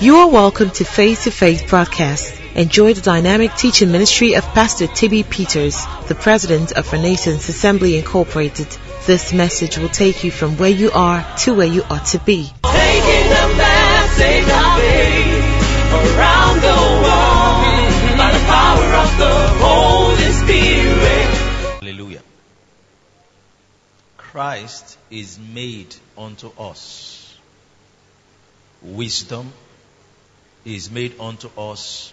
You are welcome to Face to Face broadcast. Enjoy the dynamic teaching ministry of Pastor Tibby Peters, the president of Renaissance Assembly Incorporated. This message will take you from where you are to where you ought to be. Taking the message of faith around the world by the power of the Holy Spirit. Hallelujah. Christ is made unto us wisdom, is made unto us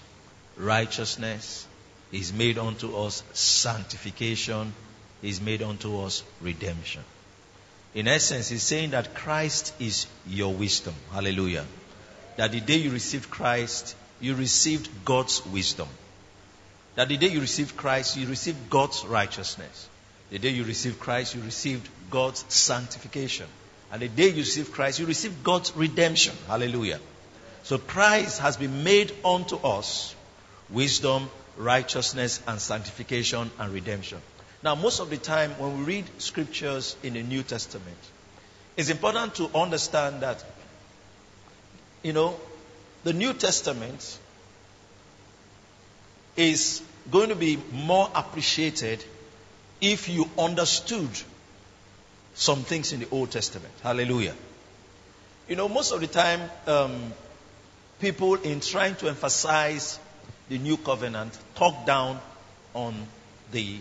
righteousness, is made unto us sanctification, is made unto us redemption. In essence, he's saying that Christ is your wisdom. Hallelujah. That the day you received Christ, you received God's wisdom. That the day you received Christ, you received God's righteousness. The day you received Christ, you received God's sanctification. And the day you received Christ, you received God's redemption. Hallelujah. So Christ has been made unto us wisdom, righteousness, and sanctification and redemption. Now, most of the time when we read scriptures in the New Testament, it's important to understand that, you know, the New Testament is going to be more appreciated if you understood some things in the Old Testament. Hallelujah. You know, most of the time, um, people in trying to emphasize the new covenant talk down on the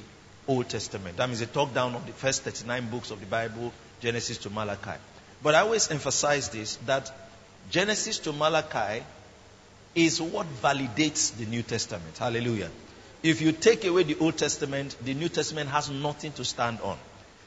Old Testament. That means they talk down on the first 39 books of the Bible, Genesis to Malachi. But I always emphasize this that Genesis to Malachi is what validates the New Testament. Hallelujah. If you take away the Old Testament, the New Testament has nothing to stand on.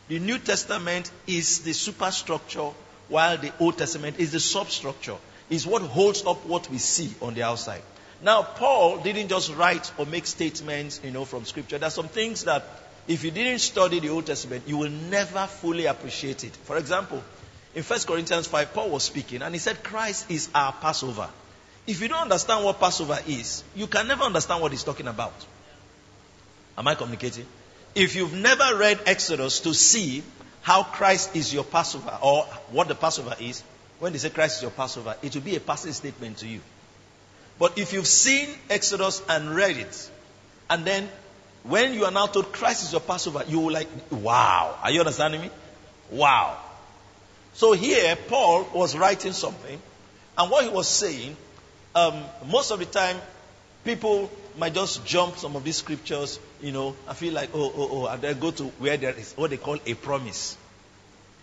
The New Testament is the superstructure, while the Old Testament is the substructure. Is what holds up what we see on the outside. Now, Paul didn't just write or make statements, you know, from Scripture. There are some things that, if you didn't study the Old Testament, you will never fully appreciate it. For example, in 1 Corinthians 5, Paul was speaking, and he said, Christ is our Passover. If you don't understand what Passover is, you can never understand what he's talking about. Am I communicating? If you've never read Exodus to see how Christ is your Passover or what the Passover is, when they say Christ is your Passover, it will be a passing statement to you. But if you've seen Exodus and read it, and then when you are now told Christ is your Passover, you will like, wow. Are you understanding me? Wow. So here, Paul was writing something, and what he was saying, um, most of the time, people might just jump some of these scriptures, you know, I feel like, oh, oh, oh, and then go to where there is what they call a promise.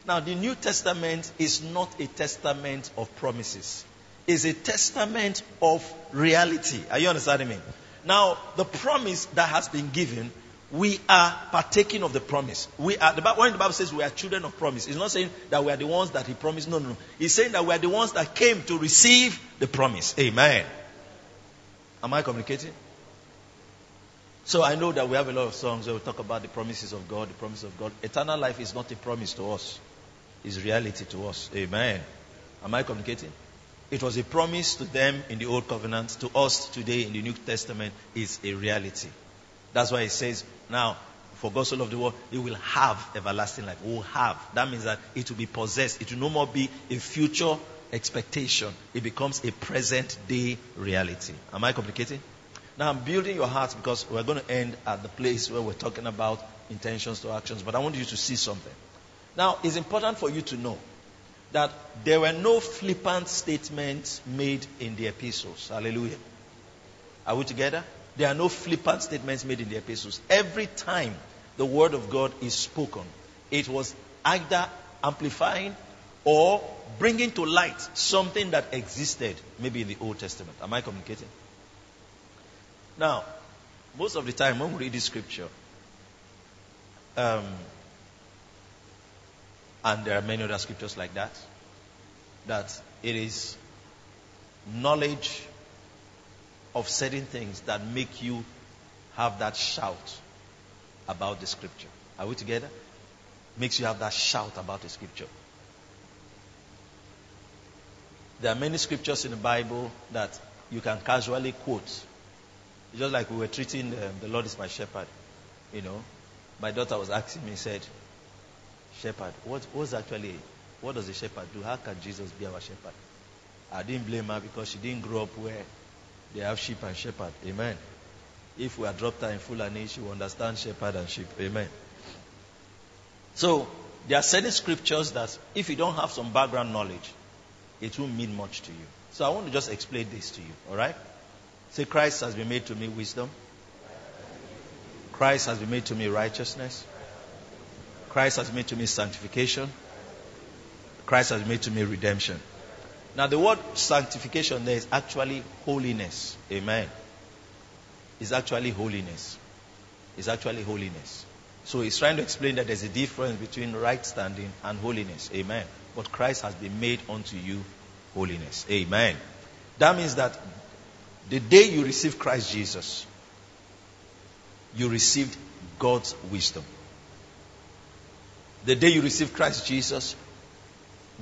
Now, the New Testament is not a testament of promises. It's a testament of reality. Are you understanding me? Now, the promise that has been given, we are partaking of the promise. We are, the, when the Bible says we are children of promise, it's not saying that we are the ones that He promised. No, no, no. It's saying that we are the ones that came to receive the promise. Amen. Am I communicating? So I know that we have a lot of songs where we talk about the promises of God, the promise of God. Eternal life is not a promise to us. It's reality to us. Amen. Am I communicating? It was a promise to them in the Old Covenant. To us today in the New Testament is a reality. That's why it says, now, for God so loved the world, they will have everlasting life. Will have. That means that it will be possessed. It will no more be a future expectation. It becomes a present day reality. Am I communicating? Now I'm building your heart because we're going to end at the place where we're talking about intentions to actions, but I want you to see something. Now, it's important for you to know that there were no flippant statements made in the epistles. Hallelujah. Are we together? There are no flippant statements made in the epistles. Every time the word of God is spoken, it was either amplifying or bringing to light something that existed maybe in the Old Testament. Am I communicating? Now, most of the time when we read the scripture, um, and there are many other scriptures like that, that it is knowledge of certain things that make you have that shout about the scripture. Are we together? Makes you have that shout about the scripture. There are many scriptures in the Bible that you can casually quote just like we were treating um, the Lord is my shepherd. You know, my daughter was asking me, said, Shepherd, what was actually, what does a shepherd do? How can Jesus be our shepherd? I didn't blame her because she didn't grow up where they have sheep and shepherd. Amen. If we had dropped her in Fulani, she would understand shepherd and sheep. Amen. So, there are certain scriptures that if you don't have some background knowledge, it won't mean much to you. So I want to just explain this to you, alright? Say, Christ has been made to me wisdom. Christ has been made to me righteousness. Christ has made to me sanctification. Christ has made to me redemption. Now, the word sanctification there is actually holiness. Amen. It's actually holiness. It's actually holiness. So he's trying to explain that there's a difference between right standing and holiness. Amen. But Christ has been made unto you holiness. Amen. That means that the day you receive Christ Jesus, you received God's wisdom. The day you receive Christ Jesus,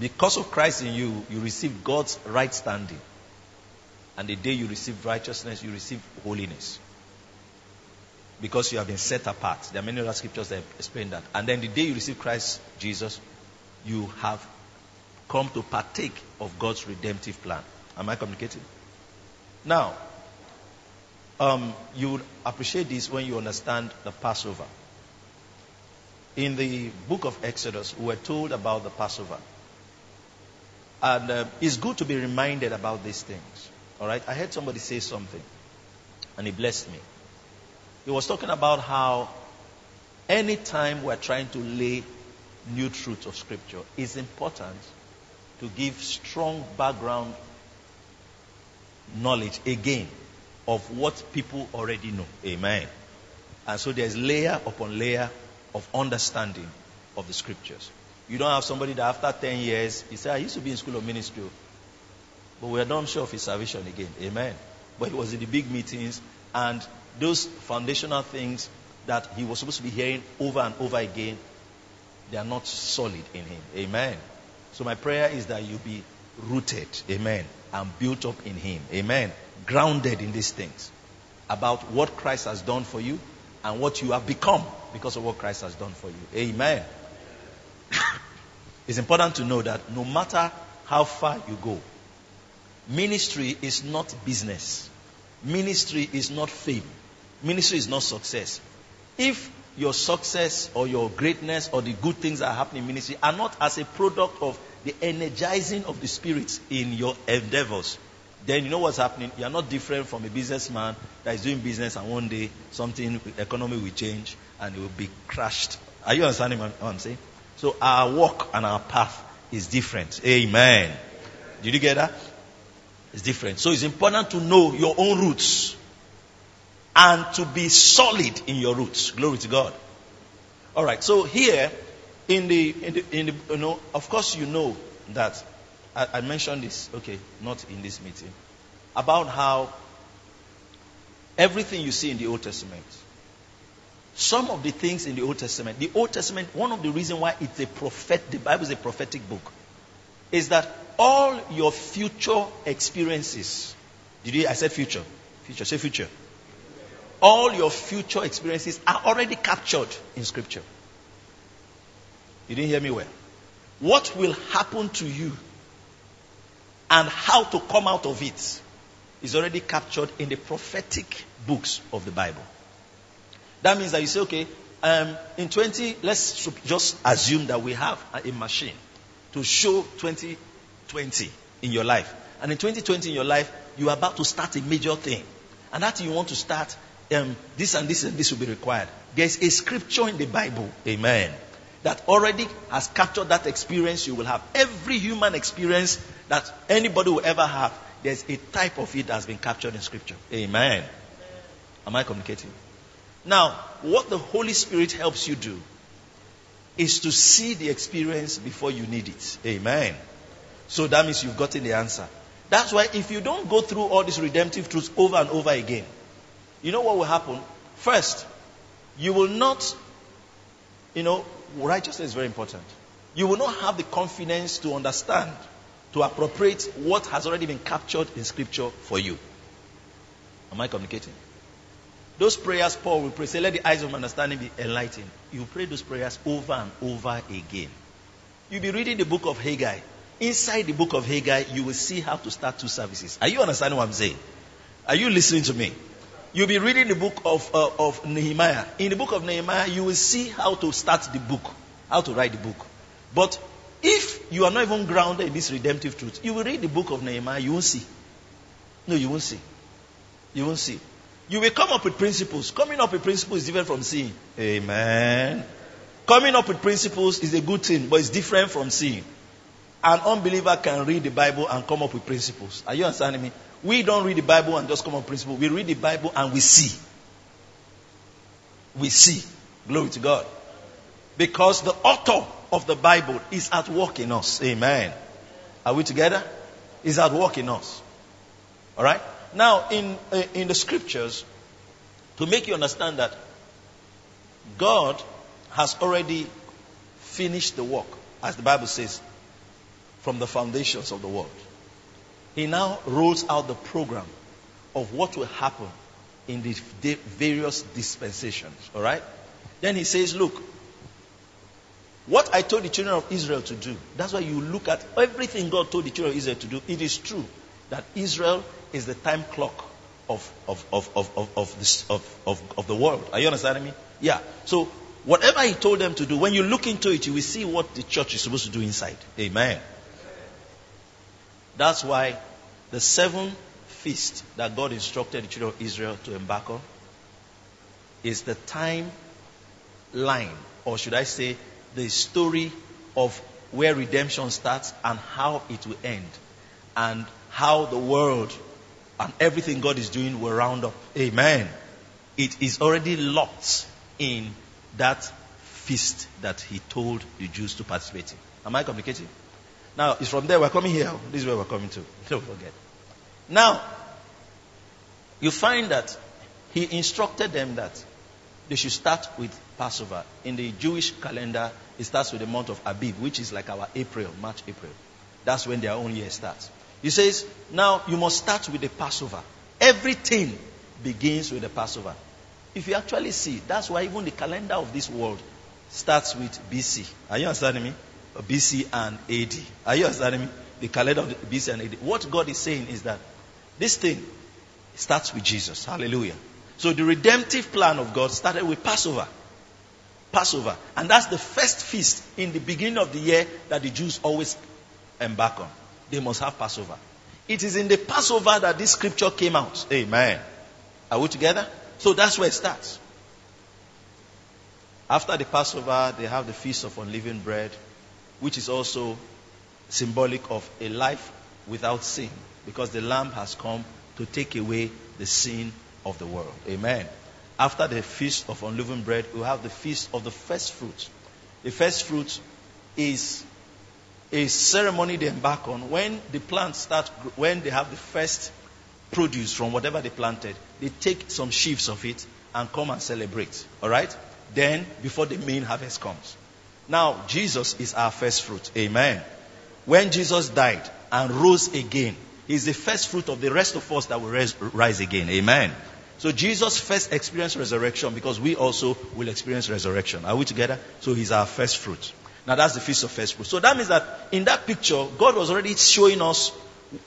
because of Christ in you, you receive God's right standing. And the day you receive righteousness, you receive holiness. Because you have been set apart. There are many other scriptures that explain that. And then the day you receive Christ Jesus, you have come to partake of God's redemptive plan. Am I communicating? Now, um, you would appreciate this when you understand the Passover. In the book of Exodus, we were told about the Passover. And uh, it's good to be reminded about these things. All right? I heard somebody say something, and it blessed me. He was talking about how anytime we're trying to lay new truths of Scripture, it's important to give strong background knowledge again of what people already know. Amen. And so there's layer upon layer of understanding of the scriptures. You don't have somebody that after 10 years, he said, I used to be in school of ministry, but we are not sure of his salvation again. Amen. But he was in the big meetings, and those foundational things that he was supposed to be hearing over and over again, they are not solid in him. Amen. So my prayer is that you be rooted, amen, and built up in him. Amen. Grounded in these things about what Christ has done for you and what you have become because of what Christ has done for you. Amen. it's important to know that no matter how far you go, ministry is not business. Ministry is not fame. Ministry is not success. If your success or your greatness or the good things that are happening in ministry are not as a product of the energizing of the spirit in your endeavors, then you know what's happening. You are not different from a businessman that is doing business and one day something, economy will change and it will be crushed. Are you understanding what I'm saying? So our walk and our path is different. Amen. Did you get that? It's different. So it's important to know your own roots and to be solid in your roots. Glory to God. All right. So here in the, in the, in the you know, of course you know that I, I mentioned this. Okay, not in this meeting about how everything you see in the Old Testament, some of the things in the Old Testament, the Old Testament, one of the reasons why it's a prophet, the Bible is a prophetic book, is that all your future experiences, did you, I said future, future, say future. All your future experiences are already captured in Scripture. You didn't hear me well. What will happen to you and how to come out of it is already captured in the prophetic books of the Bible. That means that you say, okay, um, in 20, let's just assume that we have a machine to show 2020 in your life. And in 2020 in your life, you are about to start a major thing. And that you want to start, um, this and this and this will be required. There's a scripture in the Bible, amen, that already has captured that experience you will have. Every human experience that anybody will ever have, there's a type of it that has been captured in Scripture. Amen. Am I communicating? Now, what the Holy Spirit helps you do is to see the experience before you need it. Amen. So that means you've gotten the answer. That's why if you don't go through all these redemptive truths over and over again, you know what will happen? First, you will not, you know, righteousness is very important. You will not have the confidence to understand, to appropriate what has already been captured in Scripture for you. Am I communicating? Those prayers Paul will pray, say, let the eyes of understanding be enlightened. You pray those prayers over and over again. You'll be reading the book of Haggai. inside the book of Haggai, you will see how to start two services. Are you understanding what I'm saying? Are you listening to me? You'll be reading the book of, uh, of Nehemiah. In the book of Nehemiah, you will see how to start the book, how to write the book. But if you are not even grounded in this redemptive truth, you will read the book of Nehemiah, you won't see. No, you won't see. You won't see. You will come up with principles. Coming up with principles is different from seeing. Amen. Coming up with principles is a good thing, but it's different from seeing. An unbeliever can read the Bible and come up with principles. Are you understanding me? We don't read the Bible and just come up with principles. We read the Bible and we see. We see. Glory to God. Because the author of the Bible is at work in us. Amen. Are we together? Is at work in us. All right? Now, in, uh, in the scriptures, to make you understand that God has already finished the work, as the Bible says, from the foundations of the world. He now rolls out the program of what will happen in the various dispensations. All right? Then he says, Look, what I told the children of Israel to do, that's why you look at everything God told the children of Israel to do. It is true that Israel is the time clock of, of, of, of, of, of, this, of, of, of the world. Are you understanding me? Yeah. So, whatever he told them to do, when you look into it, you will see what the church is supposed to do inside. Amen. That's why the seven feast that God instructed the children of Israel to embark on is the time line, or should I say, the story of where redemption starts and how it will end, and how the world and everything God is doing will round up. Amen. It is already locked in that feast that He told the Jews to participate in. Am I communicating? Now, it's from there we're coming here. This is where we're coming to. Don't forget. Now, you find that he instructed them that they should start with Passover. In the Jewish calendar, it starts with the month of Abib, which is like our April, March, April. That's when their own year starts. He says, now you must start with the Passover. Everything begins with the Passover. If you actually see, that's why even the calendar of this world starts with BC. Are you understanding me? BC and AD. Are you understanding me? The calendar of BC and AD. What God is saying is that this thing starts with Jesus. Hallelujah. So the redemptive plan of God started with Passover. Passover. And that's the first feast in the beginning of the year that the Jews always embark on. They must have Passover. It is in the Passover that this scripture came out. Amen. Are we together? So that's where it starts. After the Passover, they have the Feast of Unleavened Bread which is also symbolic of a life without sin, because the Lamb has come to take away the sin of the world. Amen. After the feast of unleavened bread, we have the feast of the first fruit. The first fruit is a ceremony they embark on when the plants start, when they have the first produce from whatever they planted. They take some sheaves of it and come and celebrate. All right? Then, before the main harvest comes. Now, Jesus is our first fruit. Amen. When Jesus died and rose again, He's the first fruit of the rest of us that will rise, rise again. Amen. So Jesus first experienced resurrection because we also will experience resurrection. Are we together? So He's our first fruit. Now that's the feast of first fruit. So that means that in that picture, God was already showing us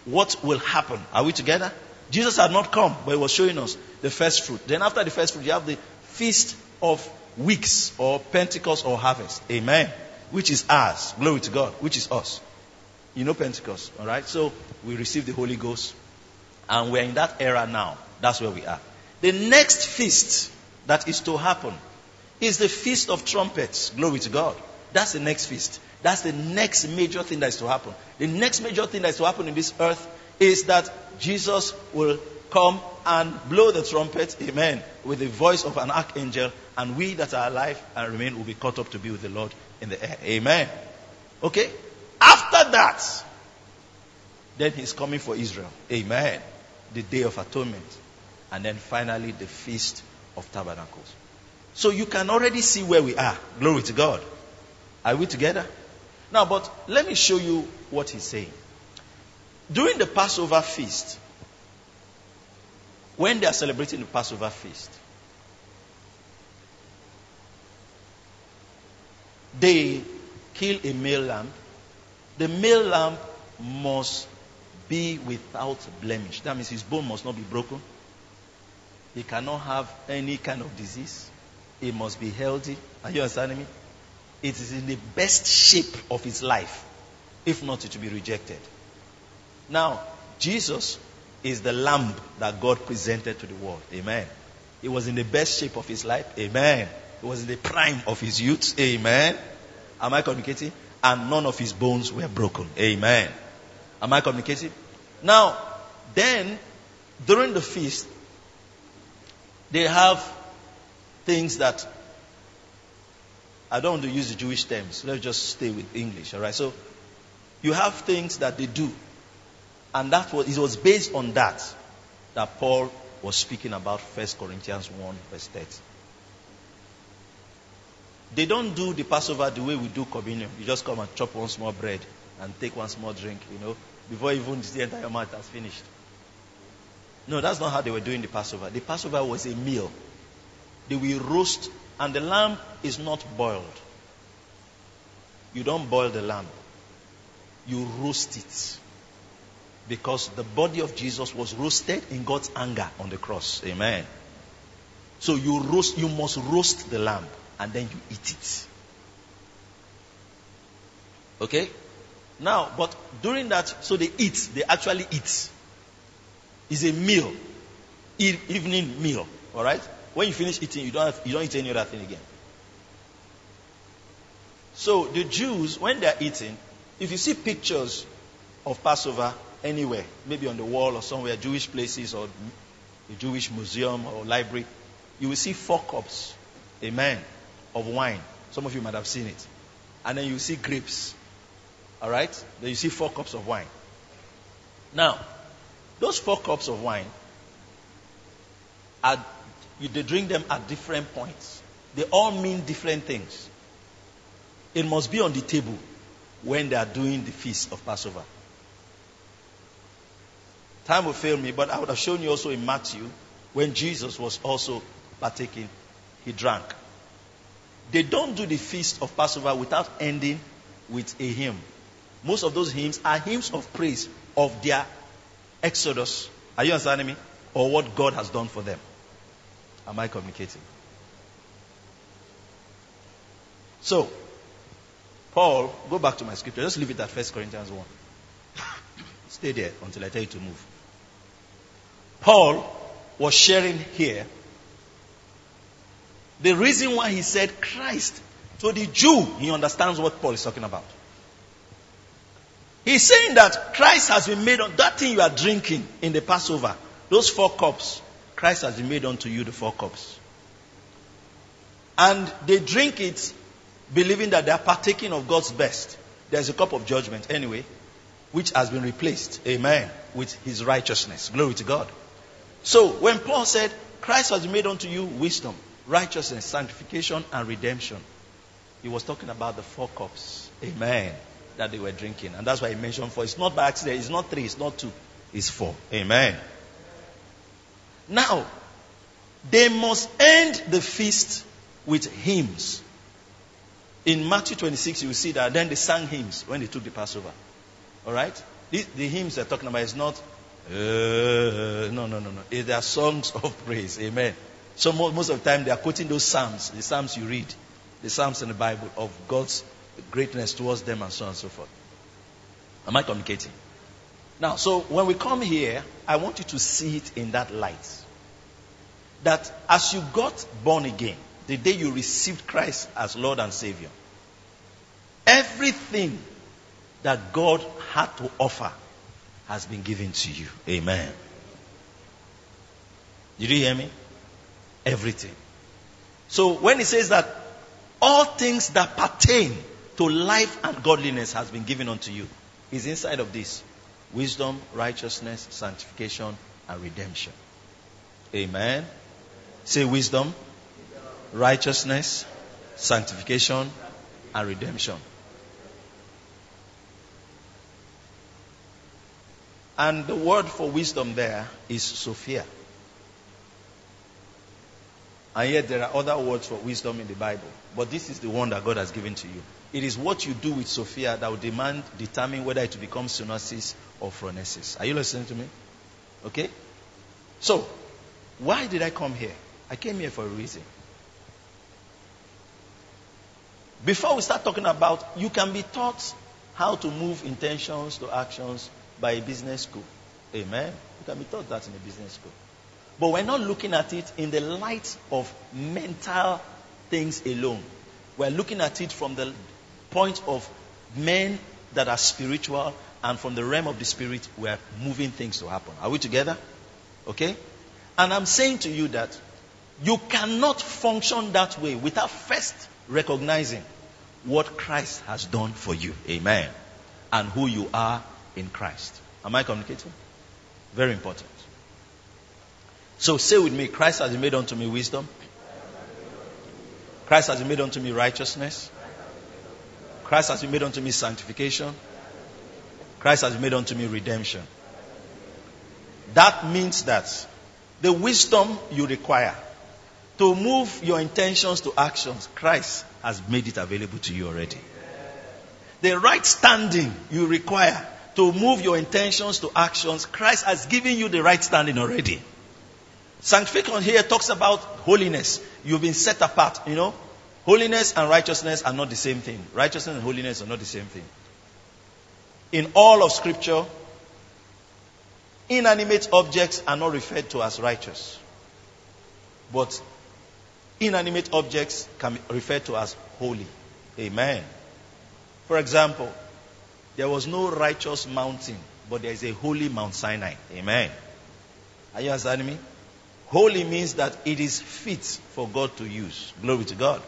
what will happen. Are we together? Jesus had not come, but He was showing us the first fruit. Then after the first fruit, you have the feast of weeks or Pentecost or harvest. Amen. Which is ours. Glory to God. Which is us. You know Pentecost, all right? So we receive the Holy Ghost and we're in that era now. That's where we are. The next feast that is to happen is the Feast of Trumpets. Glory to God. That's the next feast. That's the next major thing that is to happen. The next major thing that is to happen in this earth is that Jesus will come and blow the trumpet, amen, with the voice of an archangel, and we that are alive and remain will be caught up to be with the Lord in the air. Amen. Okay? After that, then he's coming for Israel. Amen. The day of atonement. And then finally, the feast of tabernacles. So you can already see where we are. Glory to God. Are we together? Now, but let me show you what he's saying. During the Passover feast, when they are celebrating the Passover feast, they kill a male lamb The male lamb must be without blemish. That means his bone must not be broken. He cannot have any kind of disease. He must be healthy. Are you understanding me? It is in the best shape of his life. If not, it will be rejected. Now, Jesus is the lamb that God presented to the world. Amen. He was in the best shape of his life. Amen. He was in the prime of his youth. Amen. Am I communicating? And none of his bones were broken. Amen. Am I communicating? Now, then, during the feast, they have things that I don't want to use the Jewish terms. Let's just stay with English, all right? So, you have things that they do, and that was it was based on that that Paul was speaking about 1 Corinthians 1, verse 30. They don't do the Passover the way we do communion. You just come and chop one small bread and take one small drink, you know, before even the entire mouth has finished. No, that's not how they were doing the Passover. The Passover was a meal. They will roast, and the lamb is not boiled. You don't boil the lamb, you roast it. Because the body of Jesus was roasted in God's anger on the cross. Amen. So you roast, you must roast the lamb and then you eat it. Okay? Now, but during that, so they eat, they actually eat. It's a meal, evening meal. All right? When you finish eating, you don't have, you don't eat any other thing again. So the Jews, when they're eating, if you see pictures of Passover anywhere, maybe on the wall or somewhere, Jewish places or a Jewish museum or library, you will see four cups, amen, of wine. Some of you might have seen it. And then you see grapes. All right? Then you see four cups of wine. Now, those four cups of wine, are, you, they drink them at different points. They all mean different things. It must be on the table when they are doing the feast of Passover. Time will fail me, but I would have shown you also in Matthew when Jesus was also partaking, he drank. They don't do the feast of Passover without ending with a hymn. Most of those hymns are hymns of praise of their exodus. Are you understanding me? Or what God has done for them. Am I communicating? So, Paul, go back to my scripture. Just leave it at 1 Corinthians 1. Stay there until I tell you to move. Paul was sharing here the reason why he said Christ to the Jew, he understands what Paul is talking about. He's saying that Christ has been made on that thing you are drinking in the Passover, those four cups, Christ has made unto you the four cups. And they drink it believing that they are partaking of God's best. There's a cup of judgment anyway, which has been replaced, amen, with his righteousness. Glory to God. So when Paul said, Christ has made unto you wisdom, righteousness, sanctification, and redemption, he was talking about the four cups, amen, that they were drinking. And that's why he mentioned four. It's not by accident, it's not three, it's not two, it's four, amen. Now, they must end the feast with hymns. In Matthew 26, you will see that then they sang hymns when they took the Passover. All right? The, the hymns they're talking about is not, uh, no, no, no, no. They are songs of praise. Amen. So most of the time they are quoting those psalms, the psalms you read, the psalms in the Bible of God's greatness towards them and so on and so forth. Am I communicating? Now, so when we come here, I want you to see it in that light. That as you got born again, the day you received Christ as Lord and Savior, everything that God had to offer has been given to you. Amen. Did you hear me? Everything. So when he says that all things that pertain to life and godliness has been given unto you, is inside of this wisdom, righteousness, sanctification, and redemption. Amen. Say wisdom, righteousness, sanctification, and redemption. And the word for wisdom there is Sophia. And yet there are other words for wisdom in the Bible. But this is the one that God has given to you. It is what you do with Sophia that will demand, determine whether it will become synesis or phronesis. Are you listening to me? Okay? So, why did I come here? I came here for a reason. Before we start talking about, you can be taught how to move intentions to actions by a business school. Amen. You can be taught that in a business school. But we're not looking at it in the light of mental things alone. We're looking at it from the point of men that are spiritual and from the realm of the spirit, we're moving things to happen. Are we together? Okay? And I'm saying to you that you cannot function that way without first recognizing what Christ has done for you. Amen. And who you are in Christ. Am I communicating? Very important. So say with me Christ has made unto me wisdom. Christ has made unto me righteousness. Christ has made unto me sanctification. Christ has made unto me redemption. That means that the wisdom you require to move your intentions to actions, Christ has made it available to you already. The right standing you require to move your intentions to actions, Christ has given you the right standing already. Sanctification here talks about holiness. You've been set apart, you know. Holiness and righteousness are not the same thing. Righteousness and holiness are not the same thing. In all of Scripture, inanimate objects are not referred to as righteous. But inanimate objects can be referred to as holy. Amen. For example, there was no righteous mountain, but there is a holy Mount Sinai. Amen. Are you understanding me? Holy means that it is fit for God to use. Glory to God.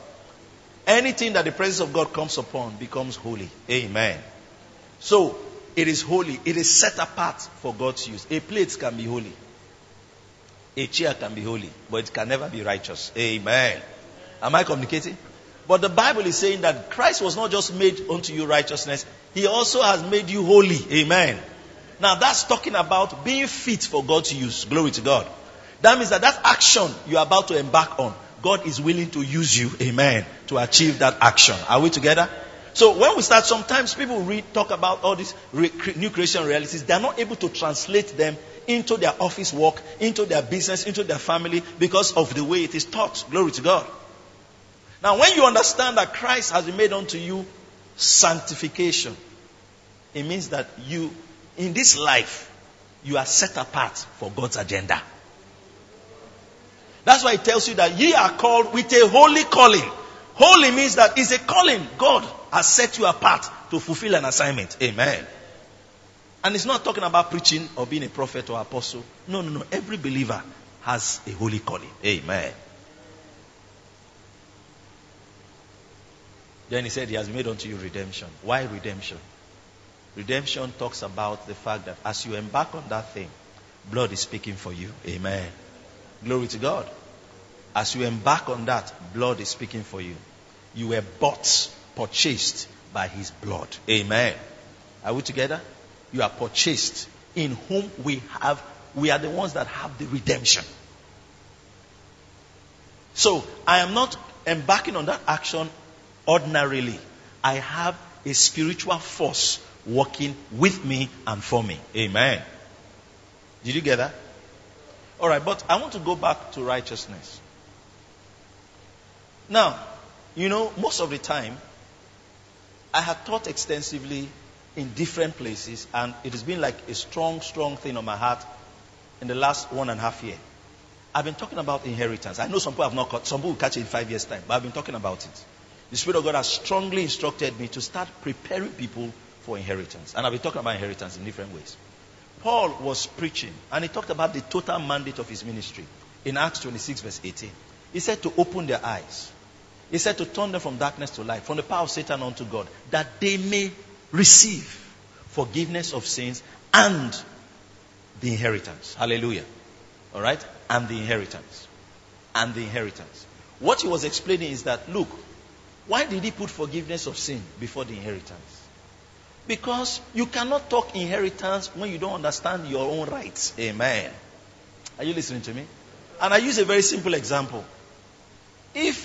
Anything that the presence of God comes upon becomes holy. Amen. So, it is holy. It is set apart for God's use. A plate can be holy. A chair can be holy, but it can never be righteous. Amen. Am I communicating? But the Bible is saying that Christ was not just made unto you righteousness, He also has made you holy. Amen. Now that's talking about being fit for God's use. Glory to God. That means that that action you are about to embark on, God is willing to use you, amen, to achieve that action. Are we together? So when we start, sometimes people read, talk about all these re- new creation realities. They are not able to translate them into their office work, into their business, into their family because of the way it is taught. Glory to God. Now, when you understand that Christ has made unto you sanctification, it means that you, in this life, you are set apart for God's agenda. That's why it tells you that ye are called with a holy calling. Holy means that it's a calling. God has set you apart to fulfill an assignment. Amen. And it's not talking about preaching or being a prophet or apostle. No, no, no. Every believer has a holy calling. Amen. Then he said, He has made unto you redemption. Why redemption? Redemption talks about the fact that as you embark on that thing, blood is speaking for you. Amen. Glory to God. As you embark on that, blood is speaking for you. You were bought, purchased by his blood. Amen. Are we together? You are purchased in whom we have, we are the ones that have the redemption. So I am not embarking on that action ordinarily. I have a spiritual force working with me and for me. Amen. Did you get that? All right, but I want to go back to righteousness. Now, you know, most of the time, I have taught extensively in different places, and it has been like a strong, strong thing on my heart in the last one and a half year. I've been talking about inheritance. I know some people have not caught, some people will catch it in five years' time, but I've been talking about it. The Spirit of God has strongly instructed me to start preparing people for inheritance. And I've been talking about inheritance in different ways. Paul was preaching, and he talked about the total mandate of his ministry in Acts 26, verse 18. He said to open their eyes. He said to turn them from darkness to light, from the power of Satan unto God, that they may receive forgiveness of sins and the inheritance. Hallelujah. All right? And the inheritance. And the inheritance. What he was explaining is that, look, why did he put forgiveness of sin before the inheritance? Because you cannot talk inheritance when you don't understand your own rights. Amen. Are you listening to me? And I use a very simple example. If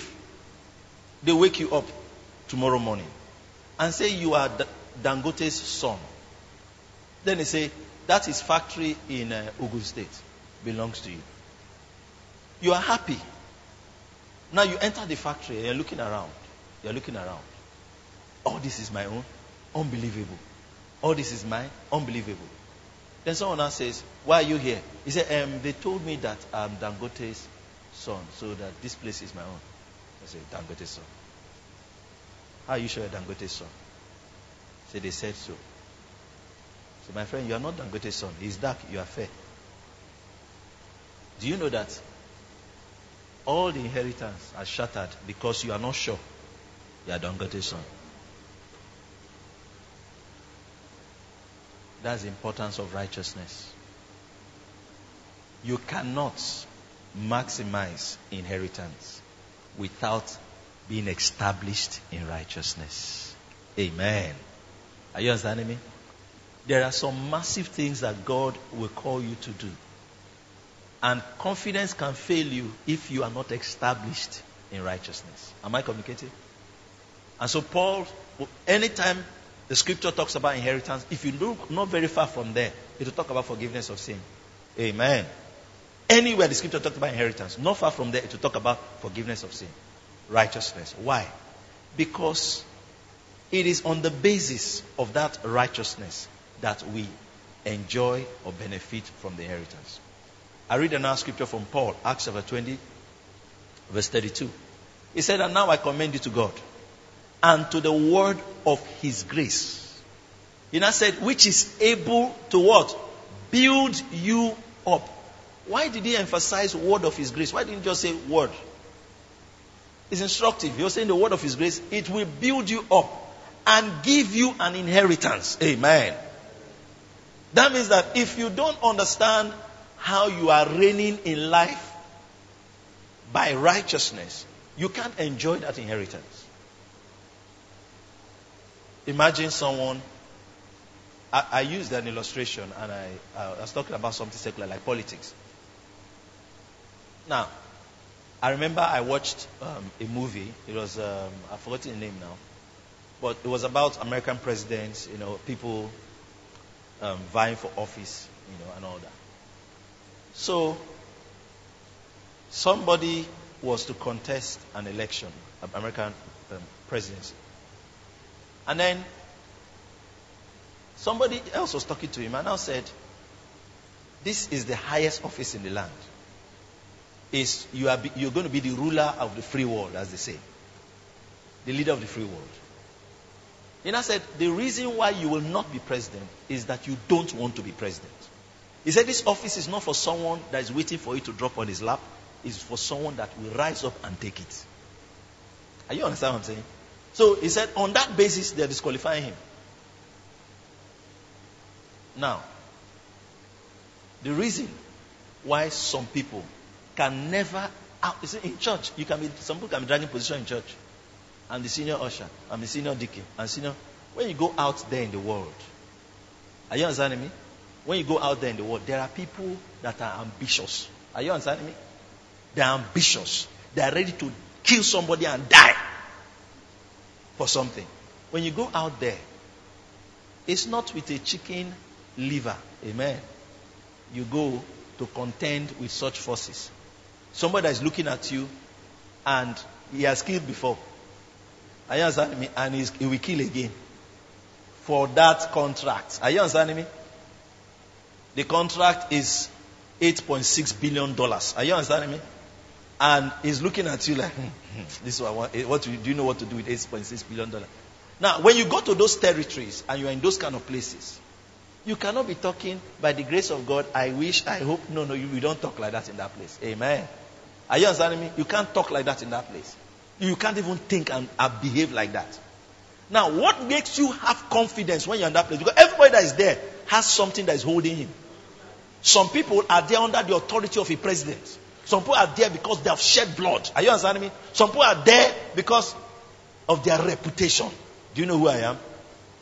they wake you up tomorrow morning and say you are Dangote's son, then they say that his factory in uh, Ogun State belongs to you. You are happy. Now you enter the factory and you're looking around. You're looking around. All this is my own. Unbelievable. All this is mine. Unbelievable. Then someone else says, Why are you here? He said, um, They told me that I'm Dangote's son, so that this place is my own. I said, Dangote's son. Are you sure you're Dangote's son? Say, They said so. So, my friend, you are not Dangote's son. He's dark, you are fair. Do you know that all the inheritance are shattered because you are not sure you are Dangote's son? That's the importance of righteousness. You cannot maximize inheritance without being established in righteousness. Amen. Are you understanding me? There are some massive things that God will call you to do. And confidence can fail you if you are not established in righteousness. Am I communicating? And so, Paul, anytime the scripture talks about inheritance, if you look not very far from there, it will talk about forgiveness of sin. Amen. Anywhere the scripture talks about inheritance, not far from there, it will talk about forgiveness of sin, righteousness. Why? Because it is on the basis of that righteousness that we enjoy or benefit from the inheritance. I read another scripture from Paul, Acts chapter 20, verse 32. He said, And now I commend you to God and to the word of his grace. He now said, which is able to what? Build you up. Why did he emphasize word of his grace? Why didn't he just say word? It's instructive. You're saying the word of his grace, it will build you up and give you an inheritance. Amen. That means that if you don't understand how you are reigning in life by righteousness, you can't enjoy that inheritance. Imagine someone. I, I used an illustration and I, I was talking about something secular like politics. Now, I remember I watched um, a movie. It was, um, I've forgotten the name now. But it was about American presidents, you know, people um, vying for office, you know, and all that. So, somebody was to contest an election, an American um, presidency. And then somebody else was talking to him and now said, This is the highest office in the land. Is you are you're going to be the ruler of the free world, as they say. The leader of the free world. He I said, The reason why you will not be president is that you don't want to be president. He said, This office is not for someone that is waiting for it to drop on his lap, it's for someone that will rise up and take it. Are you understand what I'm saying? So he said, on that basis, they're disqualifying him. Now, the reason why some people can never out you see, in church, you can be some people can be dragging position in church. I'm the senior usher, I'm the senior deacon, and senior when you go out there in the world, are you understanding me? When you go out there in the world, there are people that are ambitious. Are you understanding me? They're ambitious. They are ready to kill somebody and die for something. When you go out there, it's not with a chicken liver. Amen. You go to contend with such forces. Somebody that is looking at you and he has killed before. Are you understanding me? And he will kill again for that contract. Are you understanding me? The contract is $8.6 billion. Are you understanding me? And he's looking at you like, hmm, hmm, this is what I want. What do you know what to do with $8.6 billion? Now, when you go to those territories and you're in those kind of places, you cannot be talking by the grace of God. I wish, I hope. No, no, you, you don't talk like that in that place. Amen. Are you understanding me? You can't talk like that in that place. You can't even think and behave like that. Now, what makes you have confidence when you're in that place? Because everybody that is there has something that is holding him. Some people are there under the authority of a president. Some people are there because they have shed blood. Are you understanding me? Some people are there because of their reputation. Do you know who I am?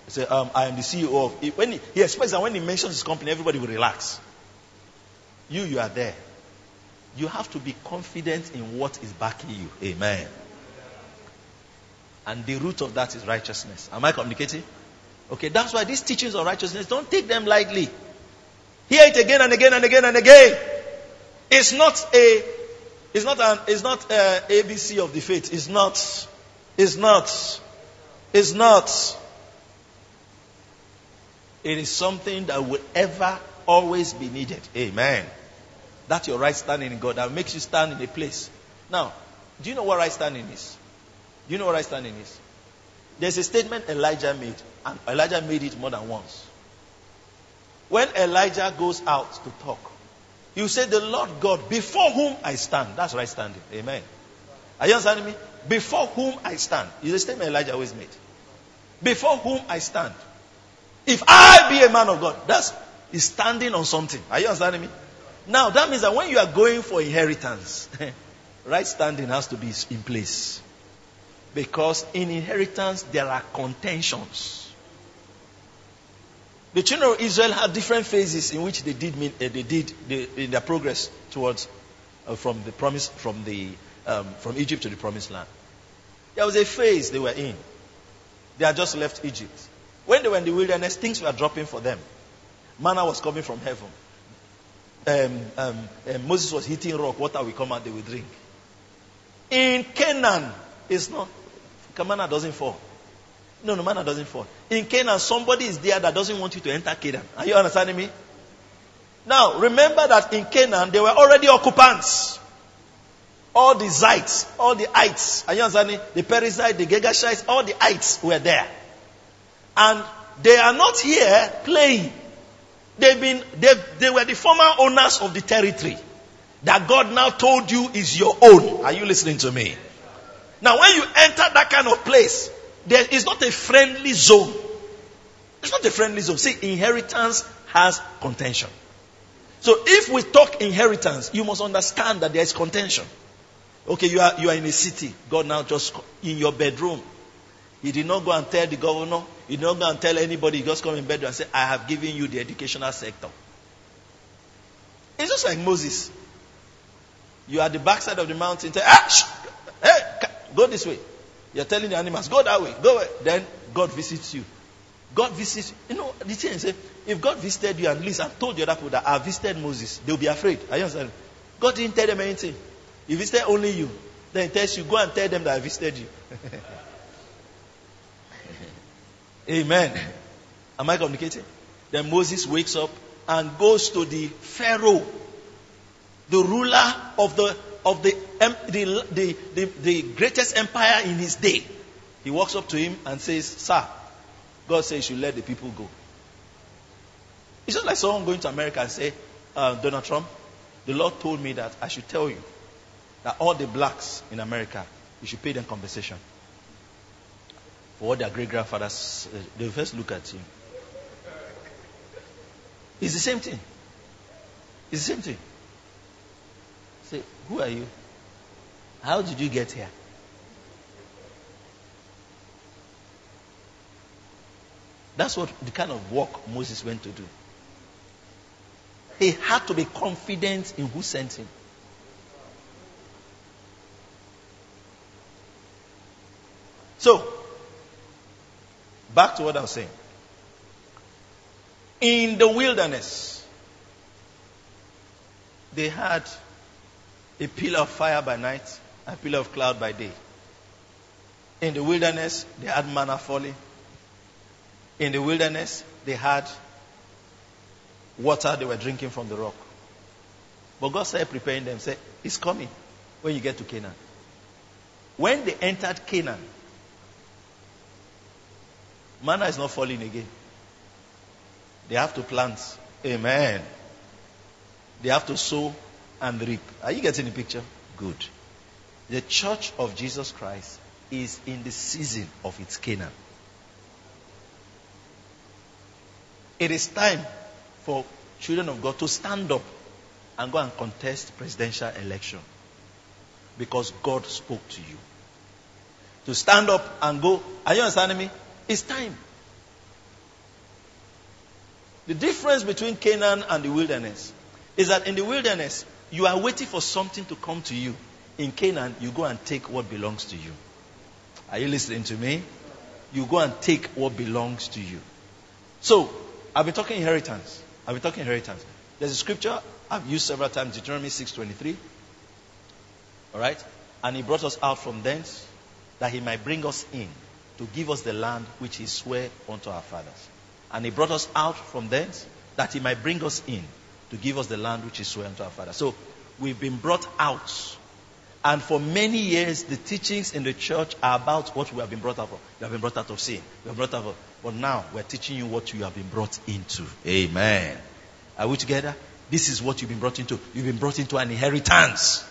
He said, um, I am the CEO of. When he, he expects that when he mentions his company, everybody will relax. You, you are there you have to be confident in what is backing you. Amen. And the root of that is righteousness. Am I communicating? Okay, that's why these teachings on righteousness, don't take them lightly. Hear it again and again and again and again. It's not a, it's not an, it's not uh, a ABC of the faith. It's not, it's not, it's not. It is something that will ever, always be needed. Amen. That's your right standing in God. That makes you stand in a place. Now, do you know what right standing is? Do you know what right standing is? There's a statement Elijah made, and Elijah made it more than once. When Elijah goes out to talk, you say, The Lord God, before whom I stand. That's right standing. Amen. Are you understanding me? Before whom I stand. Is a statement Elijah always made. Before whom I stand. If I be a man of God, that's is standing on something. Are you understanding me? Now that means that when you are going for inheritance, right standing has to be in place. Because in inheritance there are contentions. The children of Israel had different phases in which they did, uh, they did in their progress towards uh, from the promise from the um, from Egypt to the promised land. There was a phase they were in. They had just left Egypt. When they were in the wilderness, things were dropping for them. Manna was coming from heaven. Um, um, um, Moses was hitting rock. Water will come out, they will drink. In Canaan, it's not. Manna doesn't fall. No, no, manna doesn't fall. In Canaan, somebody is there that doesn't want you to enter Canaan. Are you understanding me? Now, remember that in Canaan, they were already occupants. All the Zites, all the Ites, are you understanding? The Perizzites, the Girgashites, all the Ites were there. And they are not here playing. They've been, they, they were the former owners of the territory that God now told you is your own. Are you listening to me? Now, when you enter that kind of place, there is not a friendly zone. It's not a friendly zone. See, inheritance has contention. So if we talk inheritance, you must understand that there is contention. Okay, you are, you are in a city. God now just in your bedroom. He did not go and tell the governor. He did not go and tell anybody. He just come in bed and say, I have given you the educational sector. It's just like Moses. You are at the backside of the mountain. Say, ah, hey, go this way. You're telling the animals, go that way, go away. Then God visits you. God visits you. know, the thing is, if God visited you and least I told the other people that I visited Moses, they'll be afraid. Are you understand? God didn't tell them anything. He visited only you. Then he tells you, go and tell them that I visited you. Amen. Am I communicating? Then Moses wakes up and goes to the Pharaoh, the ruler of the of the, the, the, the, the greatest empire in his day. He walks up to him and says, Sir, God says you let the people go. It's just like someone going to America and say, uh, Donald Trump, the Lord told me that I should tell you that all the blacks in America, you should pay them compensation what their great grandfathers, uh, they first look at you. It's the same thing. It's the same thing. Say, who are you? How did you get here? That's what the kind of work Moses went to do. He had to be confident in who sent him. So, back to what I was saying. In the wilderness, they had a pillar of fire by night, a pillar of cloud by day. In the wilderness, they had manna falling. In the wilderness, they had water they were drinking from the rock. But God started preparing them, said, It's coming when you get to Canaan. When they entered Canaan, manna is not falling again. They have to plant. Amen. They have to sow and reap. Are you getting the picture? Good. The church of Jesus Christ is in the season of its Canaan. It is time for children of God to stand up and go and contest presidential election because God spoke to you. To stand up and go, are you understanding me? It's time. The difference between Canaan and the wilderness is that in the wilderness, You are waiting for something to come to you. In Canaan, you go and take what belongs to you. Are you listening to me? You go and take what belongs to you. So, I've been talking inheritance. I've been talking inheritance. There's a scripture I've used several times, Deuteronomy 6.23. Alright? And he brought us out from thence that he might bring us in to give us the land which he sware unto our fathers. And he brought us out from thence that he might bring us in to give us the land which he sware unto our fathers. So we've been brought out. And for many years, the teachings in the church are about what we have been brought out of. We have been brought out of sin. We have brought out of. But now we're teaching you what you have been brought into. Amen. Are we together? This is what you've been brought into. You've been brought into an inheritance.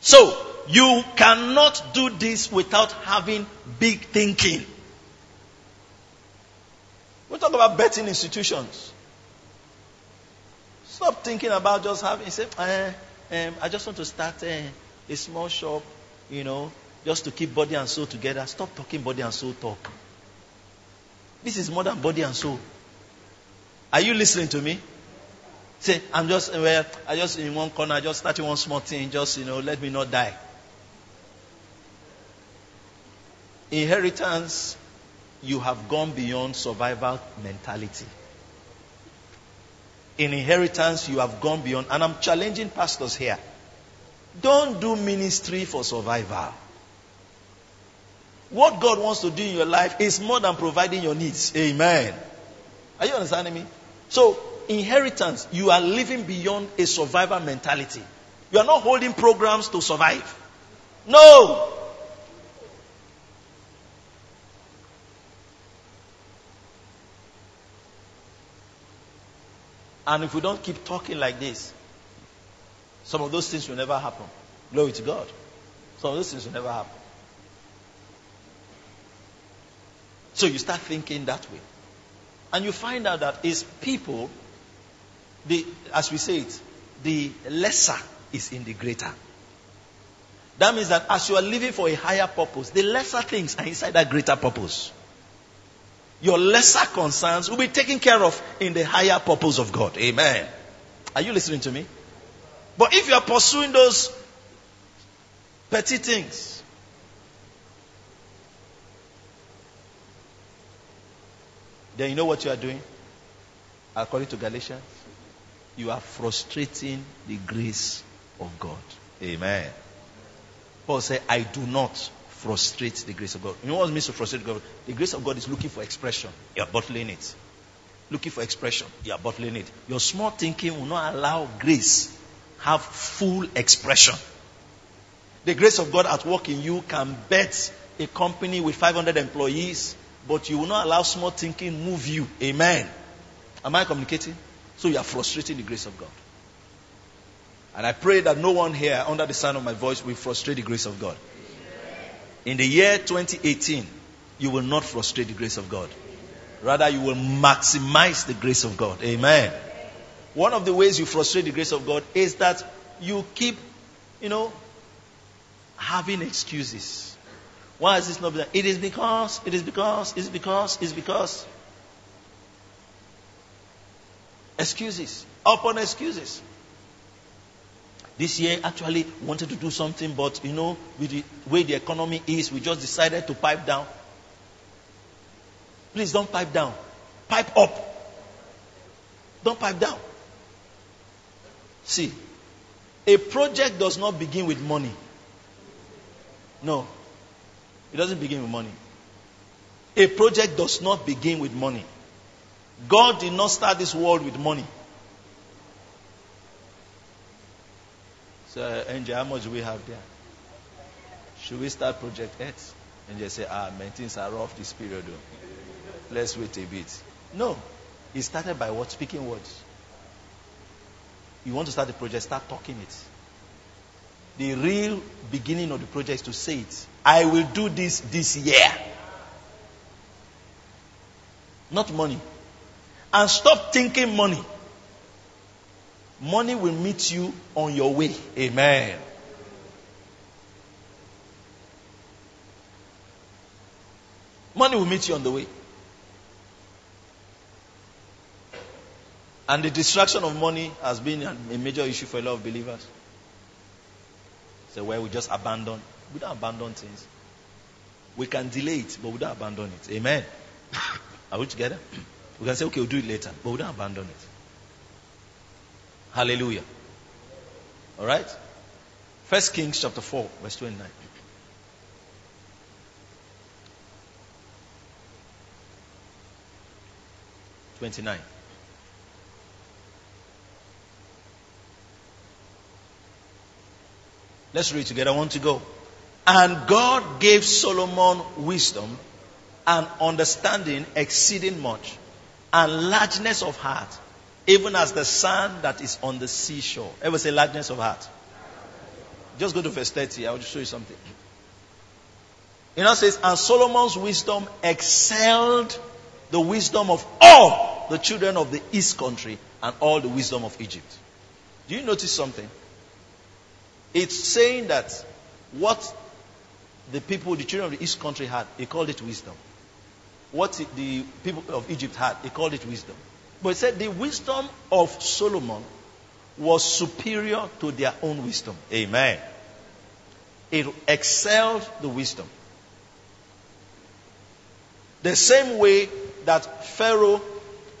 So, you cannot do this without having big thinking. We talk about betting institutions. Stop thinking about just having, say, eh, I just want to start eh, a small shop, you know, just to keep body and soul together. Stop talking body and soul talk. This is more than body and soul. Are you listening to me? Say, I'm just, well, I just in one corner, just starting one small thing, just, you know, let me not die. Inheritance, you have gone beyond survival mentality. In inheritance, you have gone beyond, and I'm challenging pastors here. Don't do ministry for survival. What God wants to do in your life is more than providing your needs. Amen. Are you understanding me? So, inheritance, you are living beyond a survival mentality. You are not holding programs to survive. No! And if we don't keep talking like this, some of those things will never happen. Glory to God. Some of those things will never happen. So you start thinking that way. And you find out that it's people the, as we say it, the lesser is in the greater. That means that as you are living for a higher purpose, the lesser things are inside that greater purpose. Your lesser concerns will be taken care of in the higher purpose of God. Amen. Are you listening to me? But if you are pursuing those petty things, then you know what you are doing? According to Galatians you are frustrating the grace of God. Amen. Paul said, I do not frustrate the grace of God. You know what it means to frustrate God? The grace of God is looking for expression. You are bottling it. Looking for expression. You are bottling it. Your small thinking will not allow grace have full expression. The grace of God at work in you can bet a company with 500 employees, but you will not allow small thinking move you. Amen. Am I communicating? So you are frustrating the grace of God. And I pray that no one here under the sound of my voice will frustrate the grace of God. In the year 2018, you will not frustrate the grace of God. Rather, you will maximize the grace of God. Amen. One of the ways you frustrate the grace of God is that you keep, you know, having excuses. Why is this not? It is because, it is because, it's because, it's because. Excuses upon excuses. This year, actually wanted to do something, but you know, with the way the economy is, we just decided to pipe down. Please don't pipe down. Pipe up. Don't pipe down. See, a project does not begin with money. No, it doesn't begin with money. A project does not begin with money. God did not start this world with money. So, Angel, how much do we have there? Should we start Project X? And just say, ah, man, things are rough this period. Though. Let's wait a bit. No. It started by what? Speaking words. You want to start the project, start talking it. The real beginning of the project is to say it. I will do this this year. Not money and stop thinking money. Money will meet you on your way. Amen. Money will meet you on the way. And the distraction of money has been a major issue for a lot of believers. So where we just abandon. We don't abandon things. We can delay it, but we don't abandon it. Amen. Are we together? We can say, okay, we'll do it later, but we don't abandon it. Hallelujah. All right? First Kings chapter 4, verse 29. Twenty-nine. Let's read together. I want to go. And God gave Solomon wisdom and understanding exceeding much, and largeness of heart, even as the sand that is on the seashore. Ever say largeness of heart? Just go to verse 30. I will show you something. You know, It says, And Solomon's wisdom excelled the wisdom of all the children of the east country and all the wisdom of Egypt. Do you notice something? It's saying that what the people, the children of the east country had, they called it wisdom. What the people of Egypt had, they called it wisdom. But it said the wisdom of Solomon was superior to their own wisdom. Amen. It excelled the wisdom. The same way that Pharaoh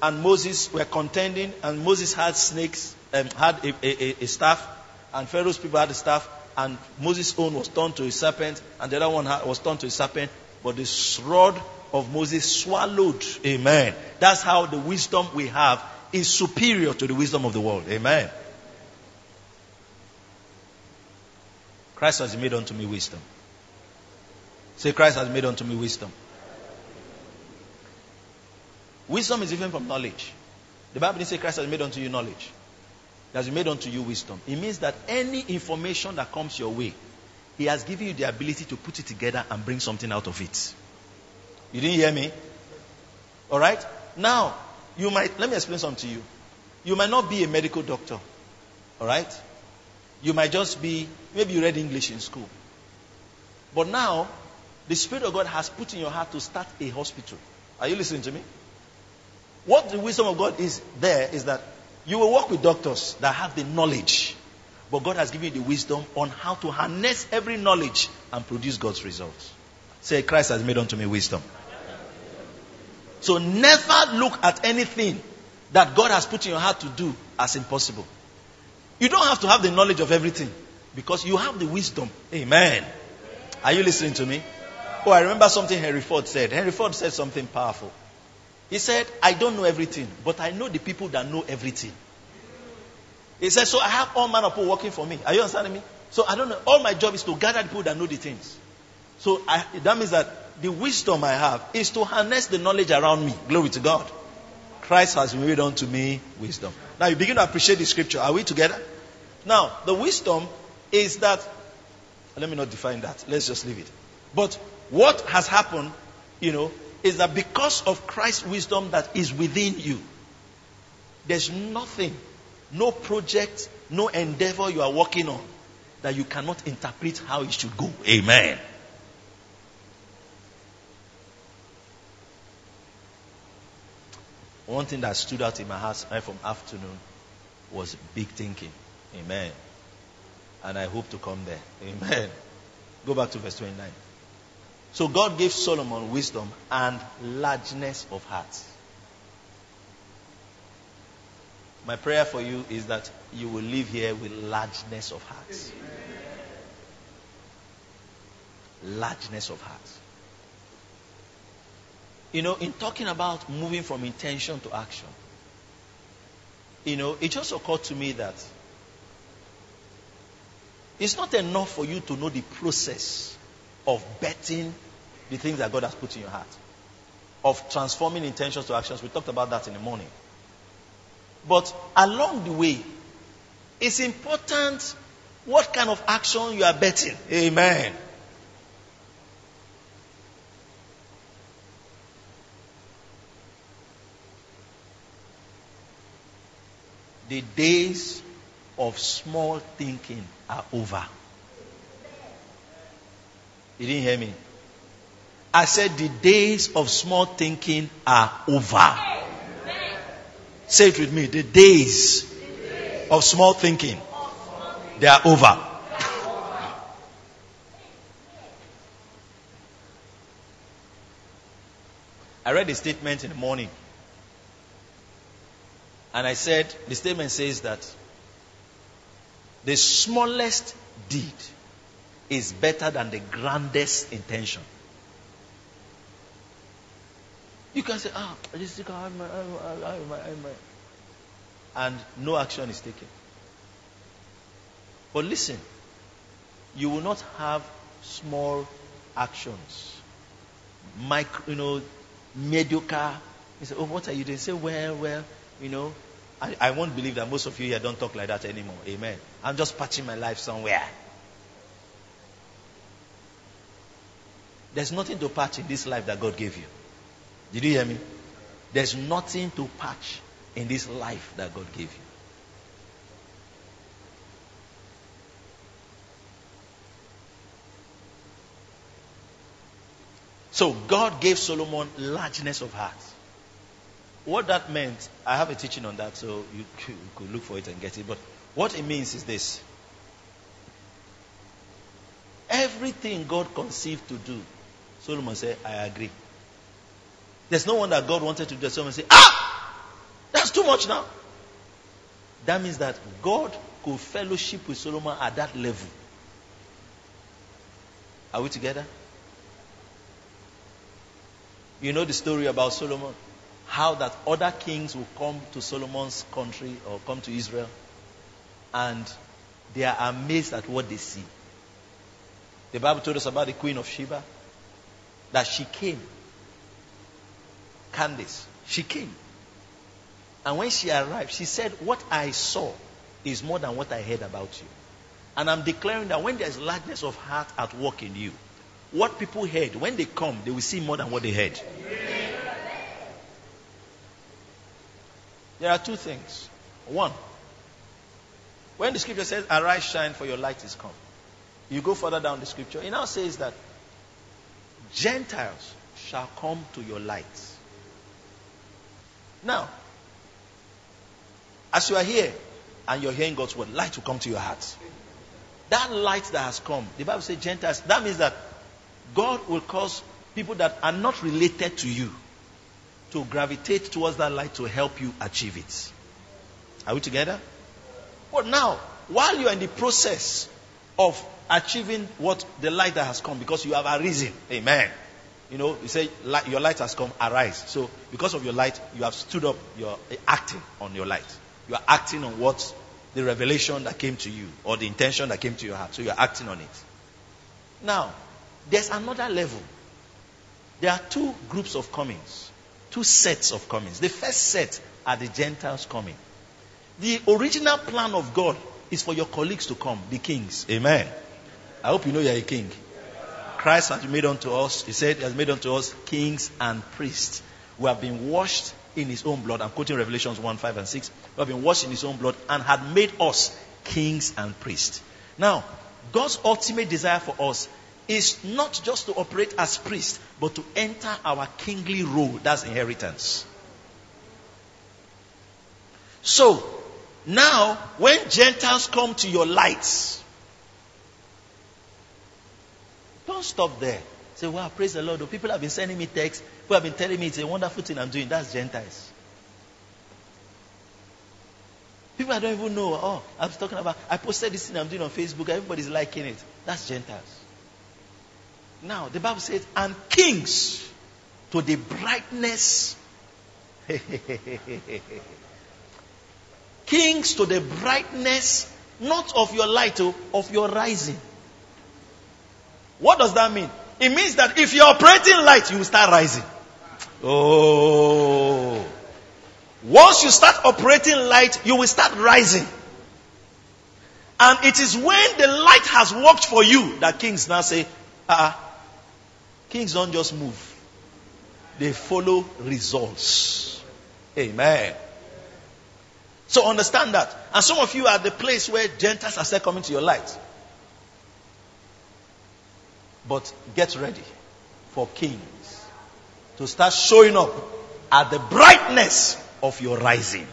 and Moses were contending, and Moses had snakes, um, had a, a, a, staff, and Pharaoh's people had a staff, and Moses' own was turned to a serpent, and the other one was turned to a serpent, but the rod of Moses swallowed. Amen. That's how the wisdom we have is superior to the wisdom of the world. Amen. Christ has made unto me wisdom. Say, Christ has made unto me wisdom. Wisdom is even from knowledge. The Bible didn't say Christ has made unto you knowledge. He has made unto you wisdom. It means that any information that comes your way, He has given you the ability to put it together and bring something out of it. You didn't hear me? Alright? Now, you might, let me explain something to you. You might not be a medical doctor. Alright? You might just be, maybe you read English in school. But now, the Spirit of God has put in your heart to start a hospital. Are you listening to me? What the wisdom of God is there is that you will work with doctors that have the knowledge. But God has given you the wisdom on how to harness every knowledge and produce God's results. Say, Christ has made unto me wisdom. So never look at anything that God has put in your heart to do as impossible. You don't have to have the knowledge of everything because you have the wisdom. Amen. Are you listening to me? Oh, I remember something Henry Ford said. Henry Ford said something powerful. He said, I don't know everything, but I know the people that know everything. He said, So I have all manner of people working for me. Are you understanding me? So I don't know. All my job is to gather the people that know the things. So I, that means that the wisdom I have is to harness the knowledge around me. Glory to God. Christ has made unto me wisdom. Now you begin to appreciate the scripture. Are we together? Now, the wisdom is that, let me not define that. Let's just leave it. But what has happened, you know, is that because of Christ's wisdom that is within you, there's nothing, no project, no endeavor you are working on that you cannot interpret how it should go. Amen. One thing that stood out in my heart right from afternoon was big thinking. Amen. And I hope to come there. Amen. Go back to verse 29. So God gave Solomon wisdom and largeness of heart. My prayer for you is that you will live here with largeness of heart. Largeness of heart. You know, in talking about moving from intention to action, you know, it just occurred to me that it's not enough for you to know the process of betting the things that God has put in your heart, of transforming intentions to actions. We talked about that in the morning. But along the way, it's important what kind of action you are betting. Amen. The days of small thinking are over. You didn't hear me? I said the days of small thinking are over. Say it with me. The days of small thinking, they are over. I read a statement in the morning. And I said, the statement says that the smallest deed is better than the grandest intention. You can say, ah, I just think I'm, I'm, I'm, I'm, and no action is taken. But listen, you will not have small actions, micro, you know, mediocre. You say, oh, what are you doing? Say, well, well, you know, I, I won't believe that most of you here don't talk like that anymore. Amen. I'm just patching my life somewhere. There's nothing to patch in this life that God gave you. Did you hear me? There's nothing to patch in this life that God gave you. So God gave Solomon largeness of heart. What that meant, I have a teaching on that, so you could look for it and get it. But what it means is this everything God conceived to do, Solomon said, I agree. There's no one that God wanted to do. Someone say, ah, that's too much now. That means that God could fellowship with Solomon at that level. Are we together? You know the story about Solomon? How that other kings will come to Solomon's country or come to Israel and they are amazed at what they see. The Bible told us about the Queen of Sheba that she came Candace. She came. And when she arrived, she said, What I saw is more than what I heard about you. And I'm declaring that when there's largeness of heart at work in you, what people heard, when they come, they will see more than what they heard. There are two things. One, when the scripture says, Arise, shine, for your light is come, you go further down the scripture, it now says that Gentiles shall come to your light. Now, as you are here and you're hearing God's word, light will come to your heart. That light that has come, the Bible says Gentiles, that means that God will cause people that are not related to you to gravitate towards that light to help you achieve it. Are we together? But now, while you are in the process of achieving what the light that has come, because you have arisen, amen. You know, you say, Your light has come, arise. So, because of your light, you have stood up, you're acting on your light. You are acting on what the revelation that came to you or the intention that came to your heart. So, you're acting on it. Now, there's another level. There are two groups of comings, two sets of comings. The first set are the Gentiles coming. The original plan of God is for your colleagues to come, the kings. Amen. I hope you know you're a king. Christ has made unto us, he said, he has made unto us kings and priests who have been washed in his own blood. I'm quoting Revelations 1, 5, and 6. Who have been washed in his own blood and had made us kings and priests. Now, God's ultimate desire for us is not just to operate as priests, but to enter our kingly role. That's inheritance. So, now, when Gentiles come to your lights, don't stop there. Say, wow, praise the Lord. Oh, people have been sending me texts. People have been telling me it's a wonderful thing I'm doing. That's Gentiles. People I don't even know. Oh, I was talking about, I posted this thing I'm doing on Facebook. Everybody's liking it. That's Gentiles. Now, the Bible says, and kings to the brightness. kings to the brightness, not of your light, oh, of your rising. What does that mean? It means that if you're operating light, you will start rising. Oh. Once you start operating light, you will start rising. And it is when the light has worked for you that kings now say, ah, uh, kings don't just move. They follow results. Amen. So understand that. And some of you are the place where Gentiles are still coming to your light. But get ready for kings to start showing up at the brightness of your rising.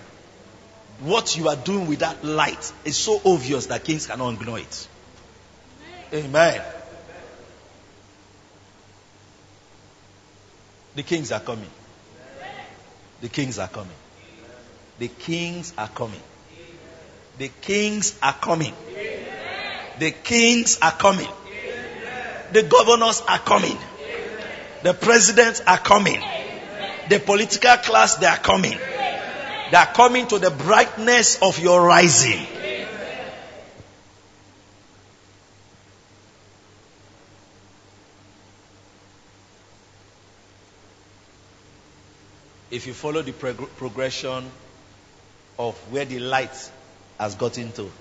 what you are doing with that light is so obvious that kings cannot ignore it. Amen. The kings are coming. The kings are coming. The kings are coming. The kings are coming. The kings are coming. The governors are coming. The presidents are coming. The political class, they are coming. They are coming to the brightness of your rising. If you follow the prog- progression of where the light has gotten to,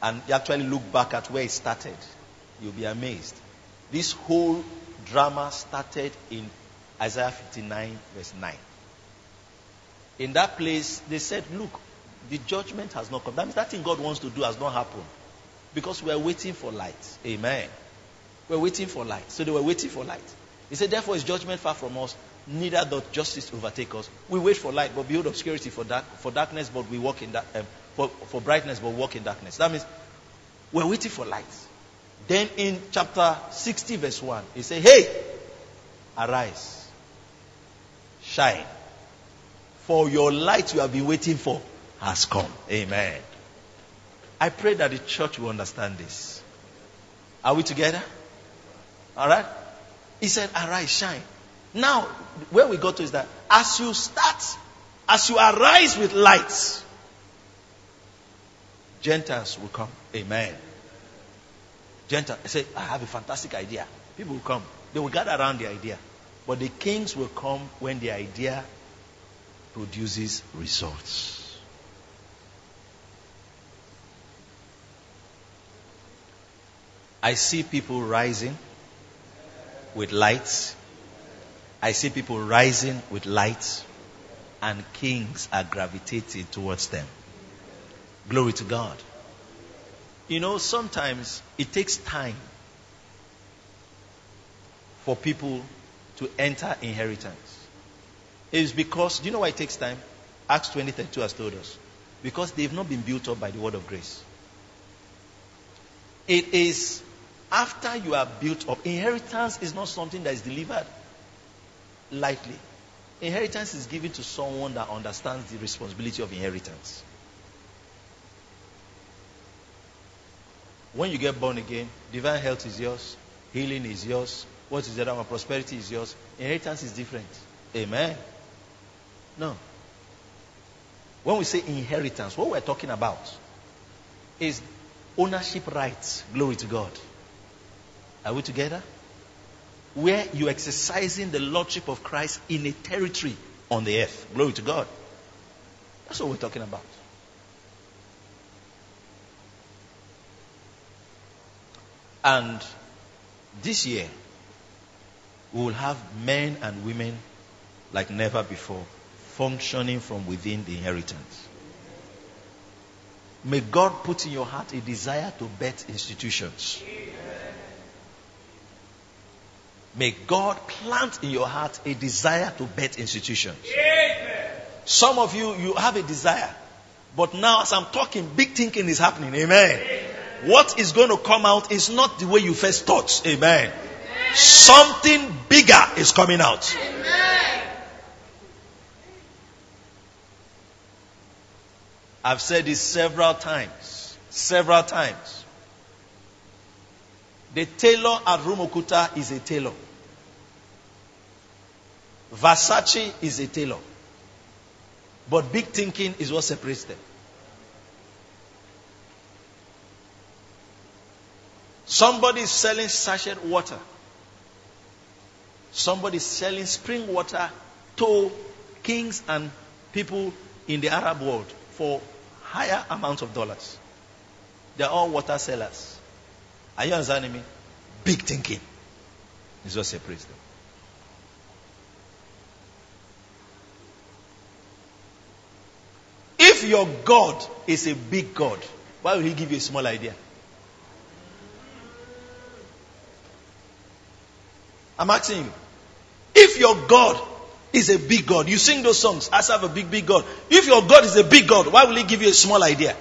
and you actually look back at where it started, you'll be amazed. This whole drama started in Isaiah 59, verse 9. In that place, they said, Look, the judgment has not come. That means that thing God wants to do has not happened. Because we're waiting for light. Amen. We're waiting for light. So they were waiting for light. He said, Therefore is judgment far from us, neither doth justice overtake us. We wait for light, but behold obscurity for dark for darkness, but we walk in that um, for, for brightness, but walk in darkness. That means we're waiting for light. Then in chapter 60, verse 1, he said, Hey, arise, shine, for your light you have been waiting for has come. Amen. I pray that the church will understand this. Are we together? All right? He said, Arise, shine. Now, where we got to is that as you start, as you arise with light, Gentiles will come. Amen. Gentiles say, I have a fantastic idea. People will come. They will gather around the idea. But the kings will come when the idea produces results. I see people rising with lights. I see people rising with lights, and kings are gravitating towards them. Glory to God. You know, sometimes it takes time for people to enter inheritance. It is because, do you know why it takes time? Acts 20 32 has told us. Because they've not been built up by the word of grace. It is after you are built up. Inheritance is not something that is delivered lightly. Inheritance is given to someone that understands the responsibility of inheritance. When you get born again, divine health is yours, healing is yours, what is the other one? Prosperity is yours. Inheritance is different. Amen. No. When we say inheritance, what we're talking about is ownership rights. Glory to God. Are we together? Where you're exercising the lordship of Christ in a territory on the earth. Glory to God. That's what we're talking about. And this year, we will have men and women like never before functioning from within the inheritance. May God put in your heart a desire to bet institutions. May God plant in your heart a desire to bet institutions. Amen. Some of you, you have a desire. But now, as I'm talking, big thinking is happening. Amen. What is going to come out is not the way you first thought. Amen. Something bigger is coming out. I've said this several times. Several times. The tailor at Rumuokwuta is a tailor. Versace is a tailor. But big thinking is what separates them. Somebody is selling sachet water. Somebody is selling spring water to kings and people in the Arab world for higher amounts of dollars. They're all water sellers. Are you understanding me? Big thinking is what separates them. If your God is a big God, why will He give you a small idea? I'm asking you. If your God is a big God. You sing those songs, I serve a big, big God. If your God is a big God, why will He give you a small idea?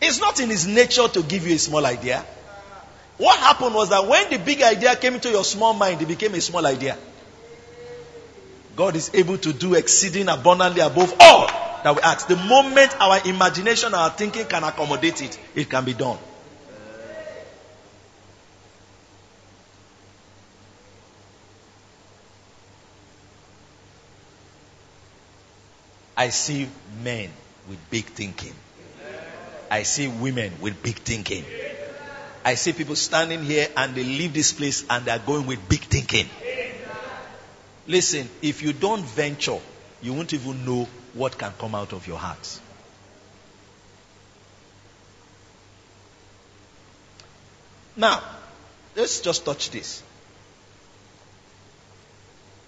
It's not in His nature to give you a small idea. What happened was that when the big idea came into your small mind, it became a small idea. God is able to do exceeding abundantly above all that we ask. The moment our imagination, our thinking can accommodate it, it can be done. I see men with big thinking. I see women with big thinking. I see people standing here and they leave this place and they are going with big thinking. Listen, if you don't venture, you won't even know what can come out of your heart. Now, let's just touch this.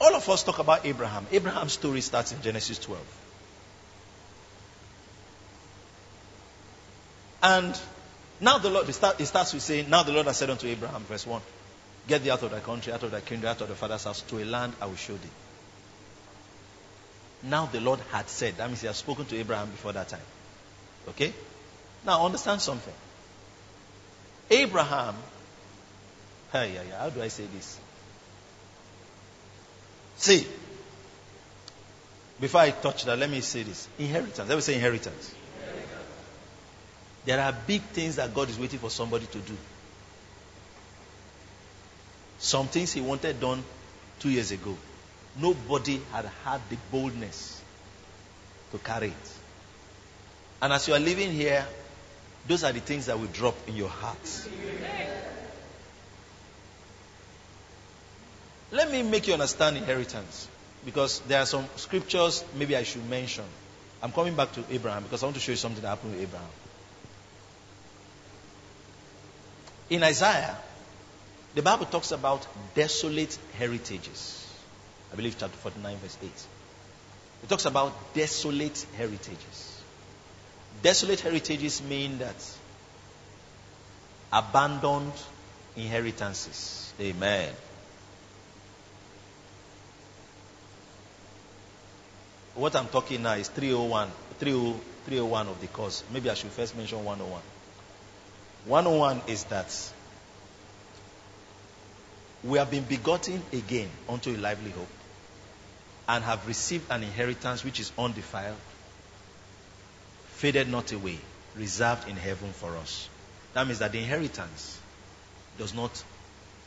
All of us talk about Abraham. Abraham's story starts in Genesis 12. And now the Lord, it, starts with saying, Now the Lord has said unto Abraham, verse 1, Get thee out of thy country, out of thy kindred, out of thy father's house, to a land I will show thee. Now the Lord had said, that means he has spoken to Abraham before that time. Okay? Now understand something. Abraham, hey, yeah, yeah, how do I say this? See, before I touch that, let me say this. Inheritance. Let me say inheritance. There are big things that God is waiting for somebody to do. Some things he wanted done two years ago. Nobody had had the boldness to carry it. And as you are living here, those are the things that will drop in your heart. Let me make you understand inheritance. Because there are some scriptures maybe I should mention. I'm coming back to Abraham because I want to show you something that happened with Abraham. In Isaiah, the Bible talks about desolate heritages. I believe chapter 49, verse 8. It talks about desolate heritages. Desolate heritages mean that abandoned inheritances. Amen. What I'm talking now is 301, 301 of the course. Maybe I should first mention 101. 101 is that we have been begotten again unto a lively hope and have received an inheritance which is undefiled, faded not away, reserved in heaven for us. That means that the inheritance does not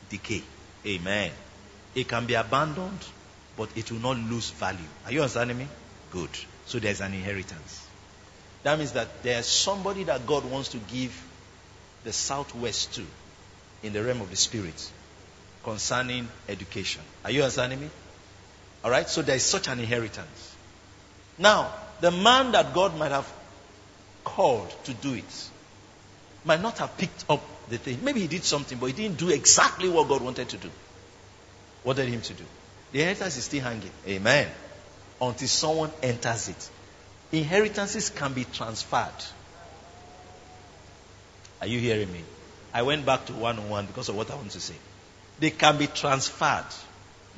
decay. Amen. It can be abandoned, but it will not lose value. Are you understanding me? Good. So there's an inheritance. That means that there's somebody that God wants to give the southwest too in the realm of the spirit concerning education. Are you understanding me? All right? So there is such an inheritance. Now, the man that God might have called to do it might not have picked up the thing. Maybe he did something, but he didn't do exactly what God wanted to do. Wanted him to do. The inheritance is still hanging. Amen. Until someone enters it. Inheritances can be transferred. Are you hearing me? I went back to one on one because of what I want to say. They can be transferred.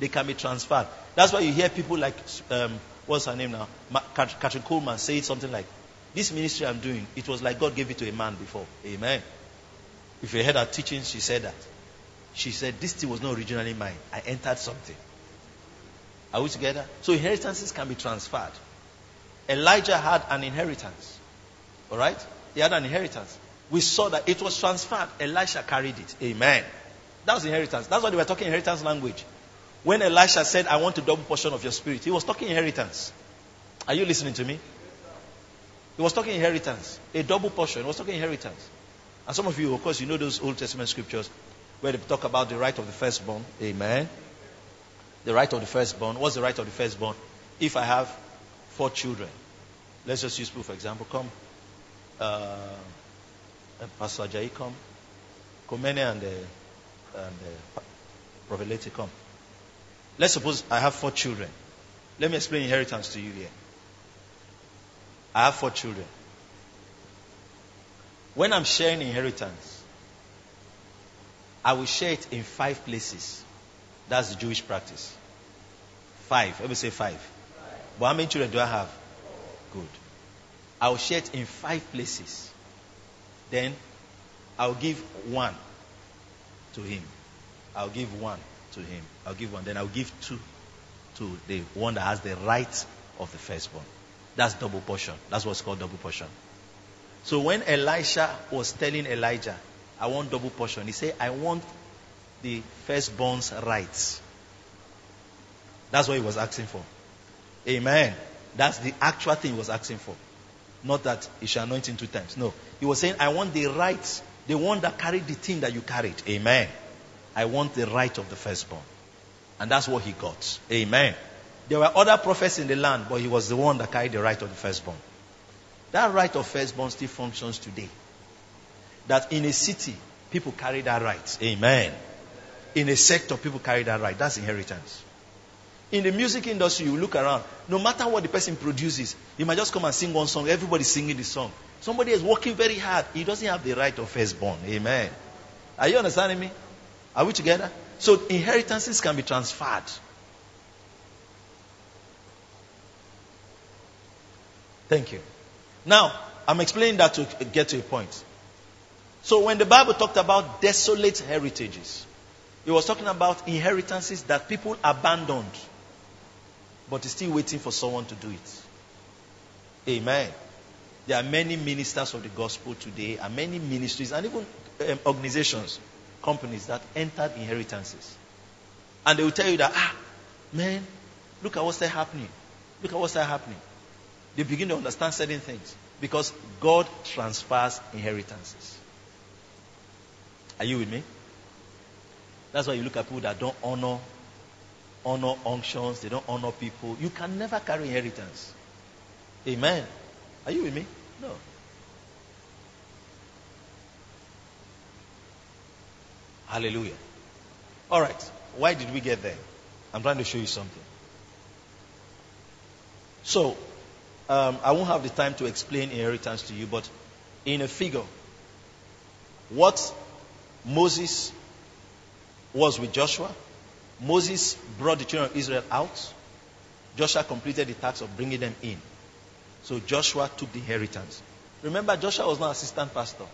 They can be transferred. That's why you hear people like, um, what's her name now? Kathryn Kuhlman say something like, This ministry I'm doing, it was like God gave it to a man before. Amen. If you heard her teaching, she said that. She said, This thing was not originally mine. I entered something. Are we together? So inheritances can be transferred. Elijah had an inheritance. All right? He had an inheritance we saw that it was transferred. Elisha carried it. Amen. That was inheritance. That's why they were talking inheritance language. When Elisha said, I want a double portion of your spirit, he was talking inheritance. Are you listening to me? He was talking inheritance. A double portion. He was talking inheritance. And some of you, of course, you know those Old Testament scriptures where they talk about the right of the firstborn. Amen. The right of the firstborn. What's the right of the firstborn? If I have four children, let's just use proof for example. Come. Uh, Pastor Ajayi come. Komene and, uh, and uh, come. Let's suppose I have four children. Let me explain inheritance to you here. I have four children. When I'm sharing inheritance, I will share it in five places. That's the Jewish practice. Five. Let me say five. But how many children do I have? Good. I'll share it in five places. Then I'll give one to him. I'll give one to him. I'll give one. Then I'll give two to the one that has the right of the firstborn. That's double portion. That's what's called double portion. So when Elisha was telling Elijah, I want double portion, he said, I want the firstborn's rights. That's what he was asking for. Amen. That's the actual thing he was asking for. Not that he shall anoint him two times. No. He was saying, I want the right, the one that carried the thing that you carried. Amen. I want the right of the firstborn. And that's what he got. Amen. There were other prophets in the land, but he was the one that carried the right of the firstborn. That right of firstborn still functions today. That in a city, people carry that right. Amen. In a sector, people carry that right. That's inheritance. In the music industry, you look around, no matter what the person produces, he might just come and sing one song, everybody's singing the song. Somebody is working very hard, he doesn't have the right of firstborn. Amen. Are you understanding me? Are we together? So inheritances can be transferred. Thank you. Now, I'm explaining that to get to a point. So when the Bible talked about desolate heritages, it was talking about inheritances that people abandoned, but is still waiting for someone to do it. Amen. There are many ministers of the gospel today, and many ministries, and even um, organizations, companies that entered inheritances. And they will tell you that, ah, man, look at what's happening. Look at what's happening. They begin to understand certain things because God transfers inheritances. Are you with me? That's why you look at people that don't honor honor unctions, they don't honor people. You can never carry inheritance. Amen. Are you with me? No. Hallelujah. All right. Why did we get there? I'm trying to show you something. So, um, I won't have the time to explain inheritance to you, but in a figure, what Moses was with Joshua, Moses brought the children of Israel out. Joshua completed the task of bringing them in. So Joshua took the inheritance. Remember, Joshua was not assistant pastor.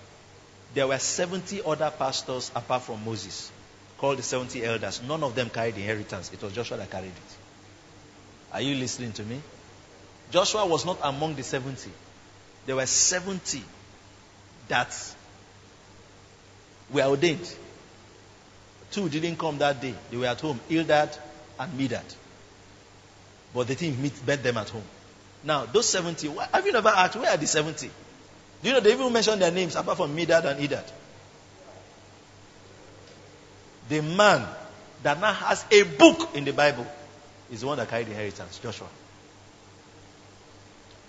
There were 70 other pastors apart from Moses, called the 70 elders. None of them carried the inheritance. It was Joshua that carried it. Are you listening to me? Joshua was not among the 70. There were 70 that were ordained. Two didn't come that day. They were at home, Eldad and Medad. But the team meet, met them at home. Now, those 70, have you never asked, where are the 70? Do you know they even mention their names apart from Medad and Edad? The man that now has a book in the Bible is the one that carried the inheritance, Joshua.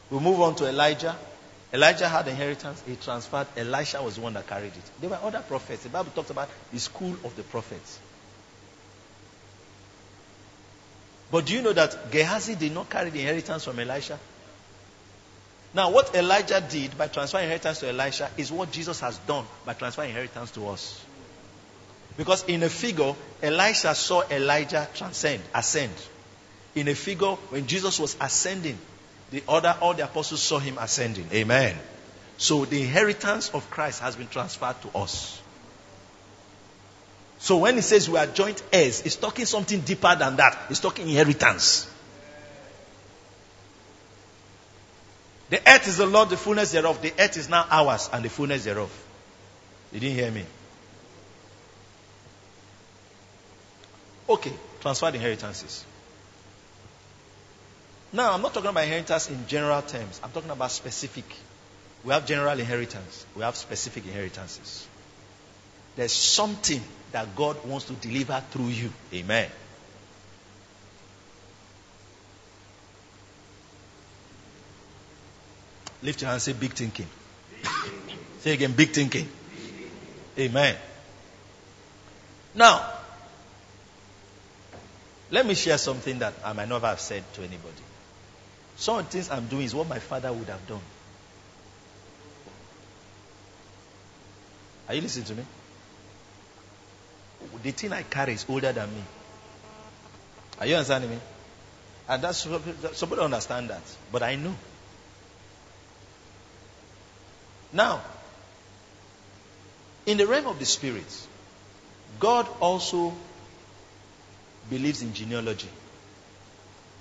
We move on to Elijah. Elijah had inheritance, he transferred. Elisha was the one that carried it. There were other prophets. The Bible talks about the school of the prophets. But do you know that Gehazi did not carry the inheritance from Elisha? Now, what Elijah did by transferring inheritance to Elisha is what Jesus has done by transferring inheritance to us. Because in a figure, Elisha saw Elijah transcend, ascend. In a figure, when Jesus was ascending, the other, all the apostles saw him ascending. Amen. So the inheritance of Christ has been transferred to us. So when he says we are joint heirs, he's talking something deeper than that. He's talking inheritance. The earth is the Lord, the fullness thereof. The earth is now ours and the fullness thereof. You didn't hear me? Okay, transfer the inheritances. Now, I'm not talking about inheritance in general terms. I'm talking about specific. We have general inheritance. We have specific inheritances. There's something that God wants to deliver through you. Amen. Lift your hand and say big thinking. say again, big thinking. Amen. Now, let me share something that I might never have said to anybody. Some of the things I'm doing is what my father would have done. Are you listening to me? The thing I carry is older than me. Are you understanding me? And that's somebody understand that. But I know. Now, in the realm of the spirit, God also believes in genealogy.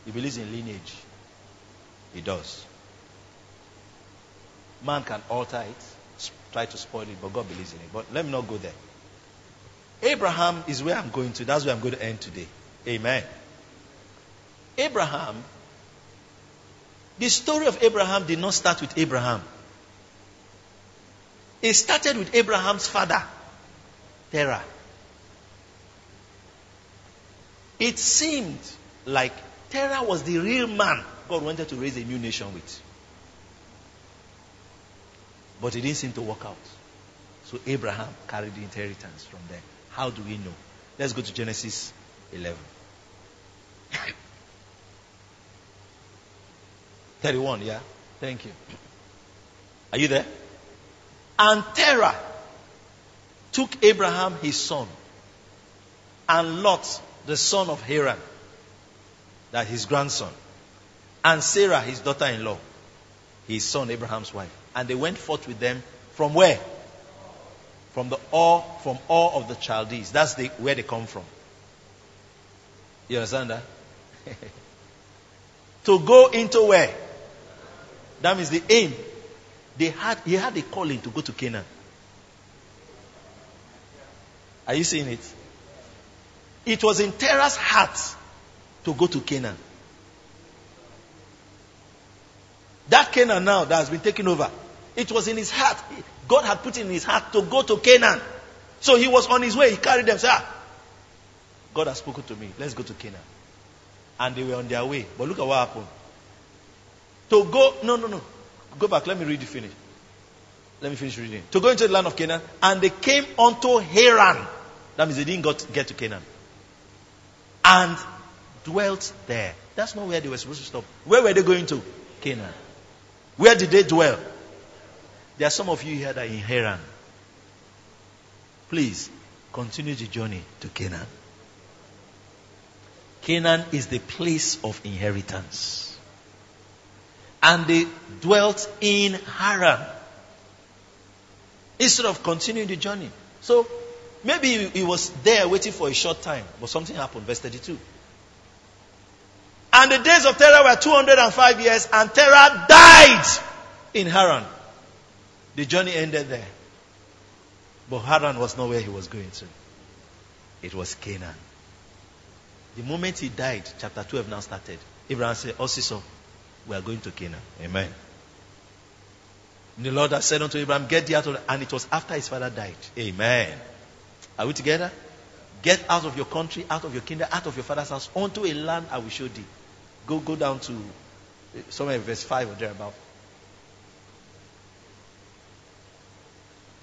He believes in lineage. He does. Man can alter it, try to spoil it, but God believes in it. But let me not go there. Abraham is where I'm going to. That's where I'm going to end today. Amen. Abraham, the story of Abraham did not start with Abraham. It started with Abraham's father, Terah. It seemed like Terah was the real man God wanted to raise a new nation with. But it didn't seem to work out. So Abraham carried the inheritance from there. How do we know? Let's go to Genesis 11. 31, yeah? Thank you. Are you there? And Terah took Abraham his son and Lot the son of Haran, that his grandson, and Sarah his daughter-in-law, his son Abraham's wife, and they went forth with them from where? From the Ur, from all of the Chaldees. That's the, where they come from. You understand that? to go into where? That means the aim. They had, he had a calling to go to Canaan. Are you seeing it? It was in Terah's heart to go to Canaan. That Canaan now that has been taken over, it was in his heart. God had put it in his heart to go to Canaan. So he was on his way. He carried them. Said, ah, God has spoken to me. Let's go to Canaan. And they were on their way. But look at what happened. To go, no, no, no. Go back. Let me read it finish. Let me finish reading. To go into the land of Canaan. And they came unto Haran. That means they didn't got, get to Canaan. And dwelt there. That's not where they were supposed to stop. Where were they going to? Canaan. Where did they dwell? There are some of you here that are in Haran. Please continue the journey to Canaan. Canaan is the place of inheritance and they dwelt in Haran instead of continuing the journey. So maybe he was there waiting for a short time, but something happened. Verse 32. And the days of Terah were 205 years, and Terah died in Haran. The journey ended there. But Haran was not where he was going to. It was Canaan. The moment he died, chapter 12 now started. Abraham said, oh, Osiso, we are going to Canaan. Amen. And the Lord has said unto Abraham, Get thee out of and it was after his father died. Amen. Are we together? Get out of your country, out of your kingdom, out of your father's house, unto a land I will show thee. Go go down to eh, somewhere verse 5 or thereabout.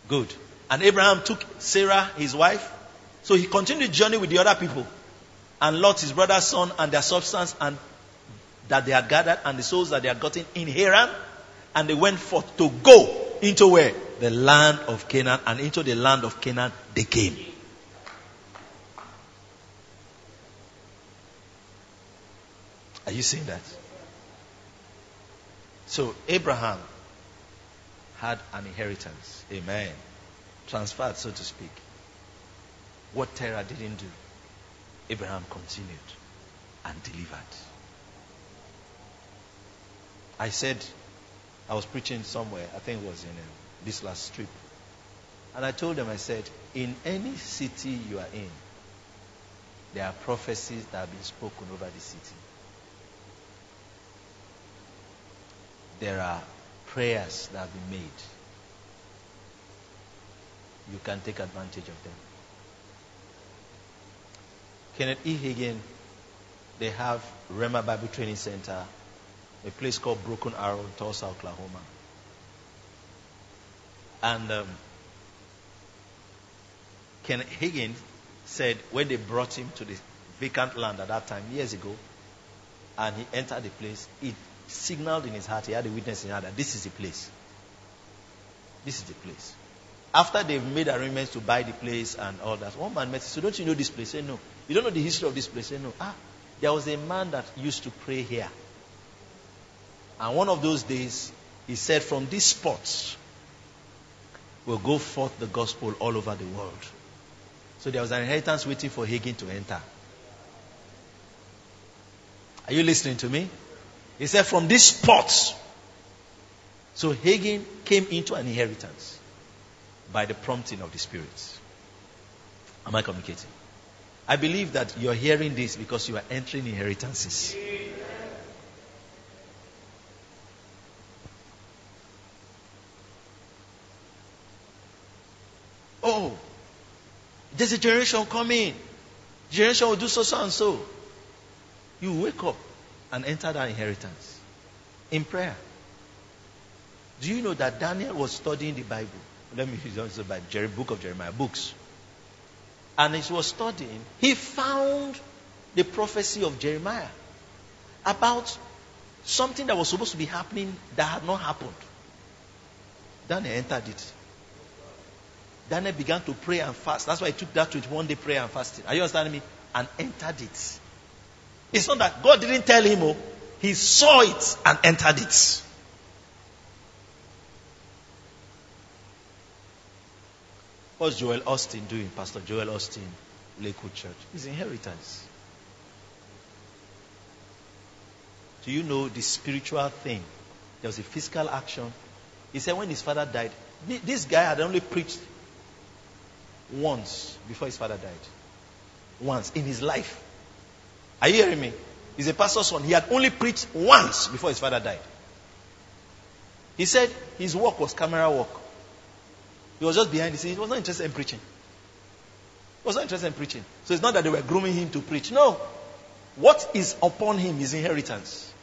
Good. And Abraham took Sarah, his wife. So he continued the journey with the other people. And Lot, his brother's son, and their substance, and that they had gathered and the souls that they had gotten in Haran, and they went forth to go into where? The land of Canaan, and into the land of Canaan they came. Are you seeing that? So Abraham had an inheritance. Amen. Transferred, so to speak. What Terah didn't do, Abraham continued and delivered. I said, I was preaching somewhere, I think it was in uh, this last trip. And I told them, I said, in any city you are in, there are prophecies that have been spoken over the city. There are prayers that have been made. You can take advantage of them. Kenneth E. Hagin, they have Rhema Bible Training Center a place called Broken Arrow Tulsa, Oklahoma. And um, Hagin said when they brought him to the vacant land at that time, years ago, and he entered the place, it signaled in his heart, he had a witness in his heart that this is the place. This is the place. After they've made arrangements to buy the place and all that, one man met so don't you know this place? Say no. You don't know the history of this place? Say no. Ah, There was a man that used to pray here. And one of those days, he said, From this spot will go forth the gospel all over the world. So there was an inheritance waiting for Hagin to enter. Are you listening to me? He said, From this spot. So Hagin came into an inheritance by the prompting of the Spirit. Am I communicating? I believe that you're hearing this because you are entering inheritances. Oh, there's a generation coming. Generation will do so, so, and so. You wake up and enter that inheritance in prayer. Do you know that Daniel was studying the Bible? Let me use the Bible, book of Jeremiah, books. And he was studying, he found the prophecy of Jeremiah about something that was supposed to be happening that had not happened. Daniel entered it. Daniel began to pray and fast. That's why he took that 21 day prayer and fasting. Are you understanding me? And entered it. It's not that God didn't tell him, oh, he saw it and entered it. What's Joel Osteen doing, Pastor Joel Osteen, Lakewood Church? His inheritance. Do you know the spiritual thing? There was a physical action. He said when his father died, this guy had only preached once before his father died. Once in his life. Are you hearing me? He's a pastor's son. He had only preached once before his father died. He said his work was camera work. He was just behind the scenes. He was not interested in preaching. He was not interested in preaching. So it's not that they were grooming him to preach. No. What is upon him is inheritance.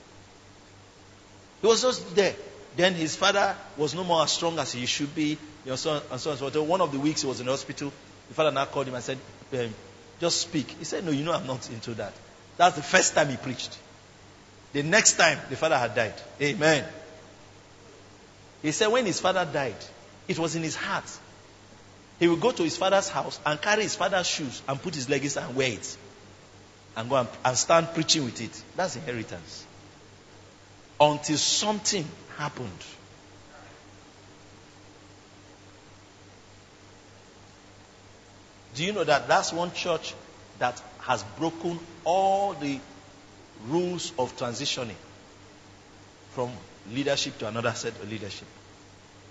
He was just there. Then his father was no more as strong as he should be. You know, so and so and so. One of the weeks he was in the hospital. The father now called him and said, um, just speak. He said, no, you know I'm not into that. That's the first time he preached. The next time the father had died. Amen. He said when his father died, it was in his heart. He would go to his father's house and carry his father's shoes and put his leggings and wear it. And go and, and stand preaching with it. That's inheritance. Until something happened. Do you know that that's one church that has broken all the rules of transitioning from leadership to another set of leadership?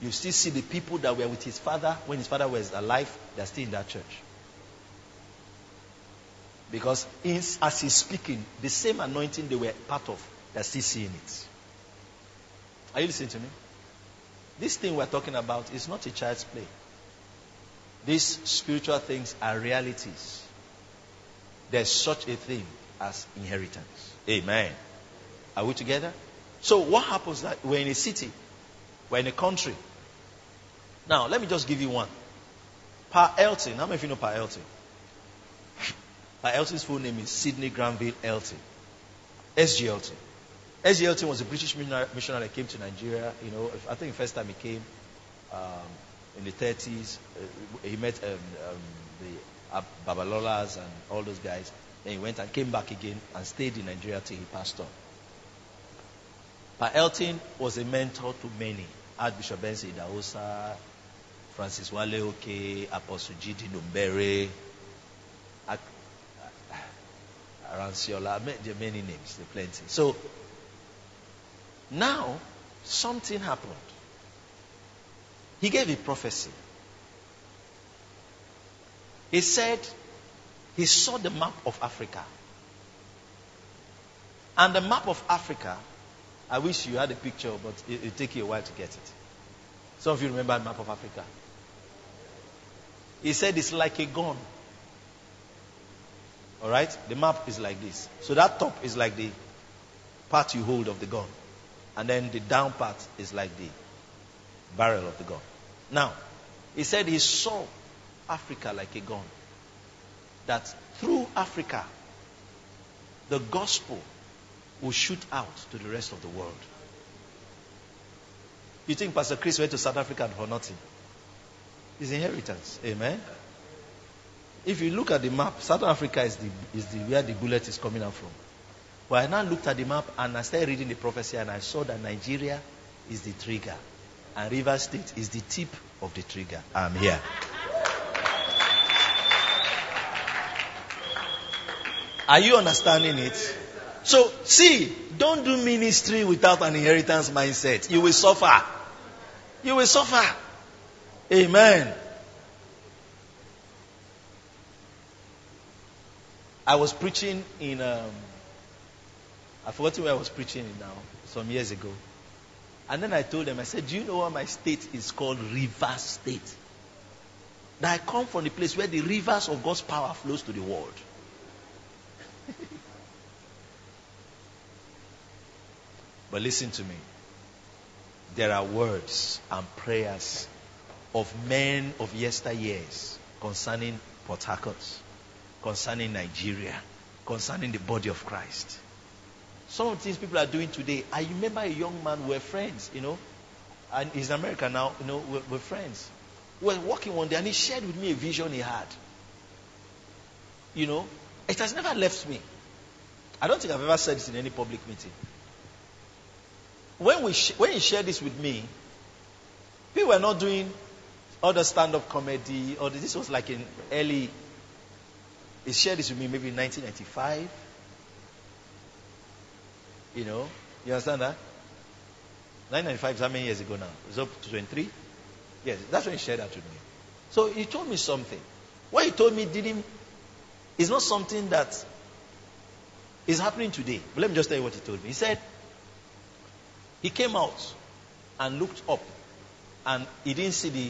You still see the people that were with his father when his father was alive, they're still in that church. Because as he's speaking, the same anointing they were part of, they're still seeing it. Are you listening to me? This thing we're talking about is not a child's play. These spiritual things are realities. There's such a thing as inheritance. Amen. Are we together? So what happens that we're in a city, we're in a country. Now, let me just give you one. Pa Elton. How many of you know Pa Elton? Pa Elton's full name is Sydney Granville Elton. SG Elton. SG Elton was a British missionary that came to Nigeria. You know, I think the first time he came, um, in the 30s. Uh, he met um, um, the Babalolas and all those guys. Then he went and came back again and stayed in Nigeria till he passed on. But Elton was a mentor to many. Archbishop Benson Idahosa, Francis Wale Oke, Apostle G.D. Numbere, Aranciola, there are many names, there are plenty. So, now, something happened. He gave a prophecy. He said he saw the map of Africa. And the map of Africa, I wish you had a picture, but it will take you a while to get it. Some of you remember the map of Africa. He said it's like a gun. All right? The map is like this. So that top is like the part you hold of the gun. And then the down part is like the barrel of the gun. Now, he said he saw Africa like a gun. That through Africa, the gospel will shoot out to the rest of the world. You think Pastor Chris went to South Africa for nothing? His inheritance. Amen. If you look at the map, South Africa is the, is the where the bullet is coming out from. But I now looked at the map and I started reading the prophecy and I saw that Nigeria is the trigger and River State is the tip of the trigger. I'm here. Are you understanding it? So, see, don't do ministry without an inheritance mindset. You will suffer. You will suffer. Amen. I was preaching in, um, I forgot where I was preaching in now, some years ago. And then I told them, I said, Do you know why my state is called River State? That I come from the place where the rivers of God's power flows to the world. but listen to me. There are words and prayers of men of yesteryears concerning Port Harcourt, concerning Nigeria, concerning the body of Christ. Some of the things people are doing today. I remember a young man, we were friends, you know, and he's in America now, you know, we're, we're friends. We were walking one day and he shared with me a vision he had. You know, it has never left me. I don't think I've ever said this in any public meeting. When, we sh- when he shared this with me, people were not doing other stand-up comedy or this was like in early he shared this with me maybe in 1995 you know you understand that? 1995 is how many years ago now? It's up to 23 yes that's when he shared that with me. So he told me something. What he told me didn't is not something that is happening today but let me just tell you what he told me he said he came out and looked up and he didn't see the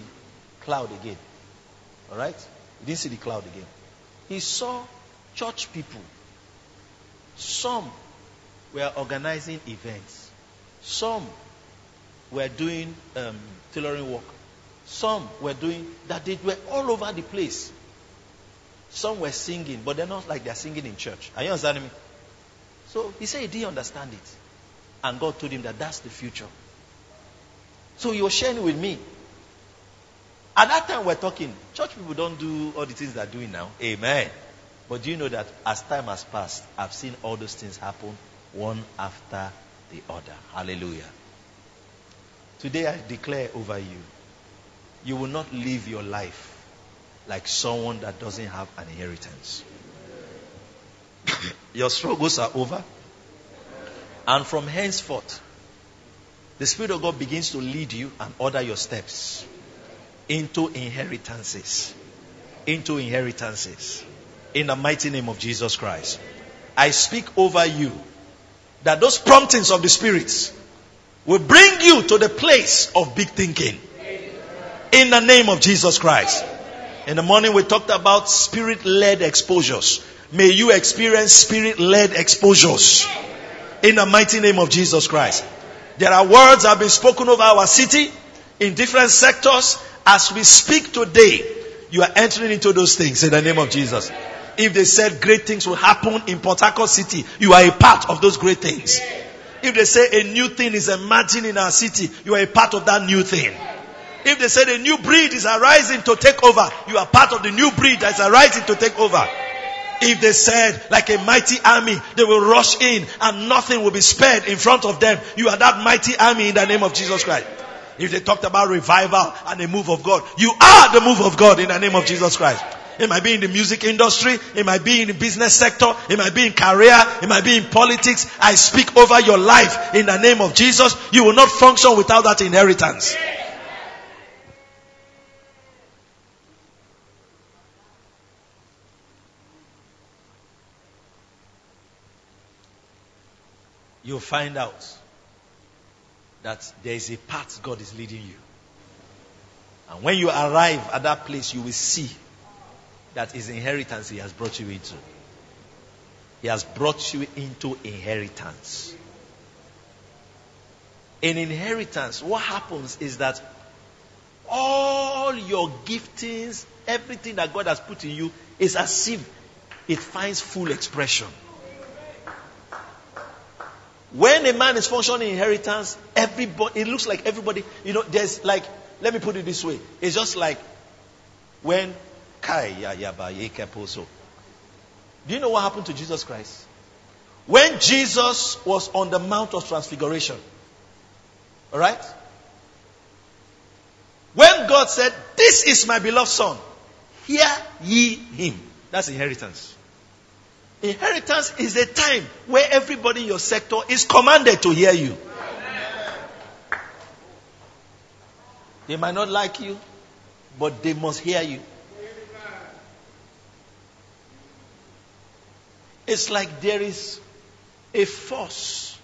cloud again. All right? He didn't see the cloud again. He saw church people. Some were organizing events. Some were doing um, tailoring work. Some were doing that. They were all over the place. Some were singing, but they're not like they're singing in church. Are you understanding me? So he said he didn't understand it. And God told him that that's the future. So he was sharing with me. At that time, we're talking. Church people don't do all the things they're doing now. Amen. But do you know that as time has passed, I've seen all those things happen one after the other. Hallelujah. Today I declare over you, you will not live your life like someone that doesn't have an inheritance. your struggles are over. And from henceforth, the Spirit of God begins to lead you and order your steps into inheritances. Into inheritances. In the mighty name of Jesus Christ. I speak over you that those promptings of the spirits will bring you to the place of big thinking. In the name of Jesus Christ. In the morning we talked about spirit led exposures. May you experience spirit led exposures. In the mighty name of Jesus Christ. There are words that have been spoken over our city in different sectors. As we speak today, you are entering into those things in the name of Jesus. If they said great things will happen in Port Harcourt City, you are a part of those great things. If they say a new thing is emerging in our city, you are a part of that new thing. If they said a new breed is arising to take over, you are part of the new breed that is arising to take over. If they said, like a mighty army, they will rush in and nothing will be spared in front of them, you are that mighty army in the name of Jesus Christ. If they talked about revival and the move of God, you are the move of God in the name of Jesus Christ. It might be in the music industry. It might be in the business sector. It might be in career. It might be in politics. I speak over your life in the name of Jesus. You will not function without that inheritance. You'll find out that there is a path God is leading you. And when you arrive at that place, you will see that his inheritance he has brought you into. He has brought you into inheritance. In inheritance, what happens is that all your giftings, everything that God has put in you, is as if it finds full expression. When a man is functioning inheritance, everybody, it looks like everybody, you know, there's like, let me put it this way. It's just like when Kai ya ya ba. Do you know what happened to Jesus Christ? When Jesus was on the Mount of Transfiguration, all right? When God said, This is my beloved Son, hear ye him. That's inheritance. Inheritance is a time where everybody in your sector is commanded to hear you. They might not like you, but they must hear you. It's like there is a force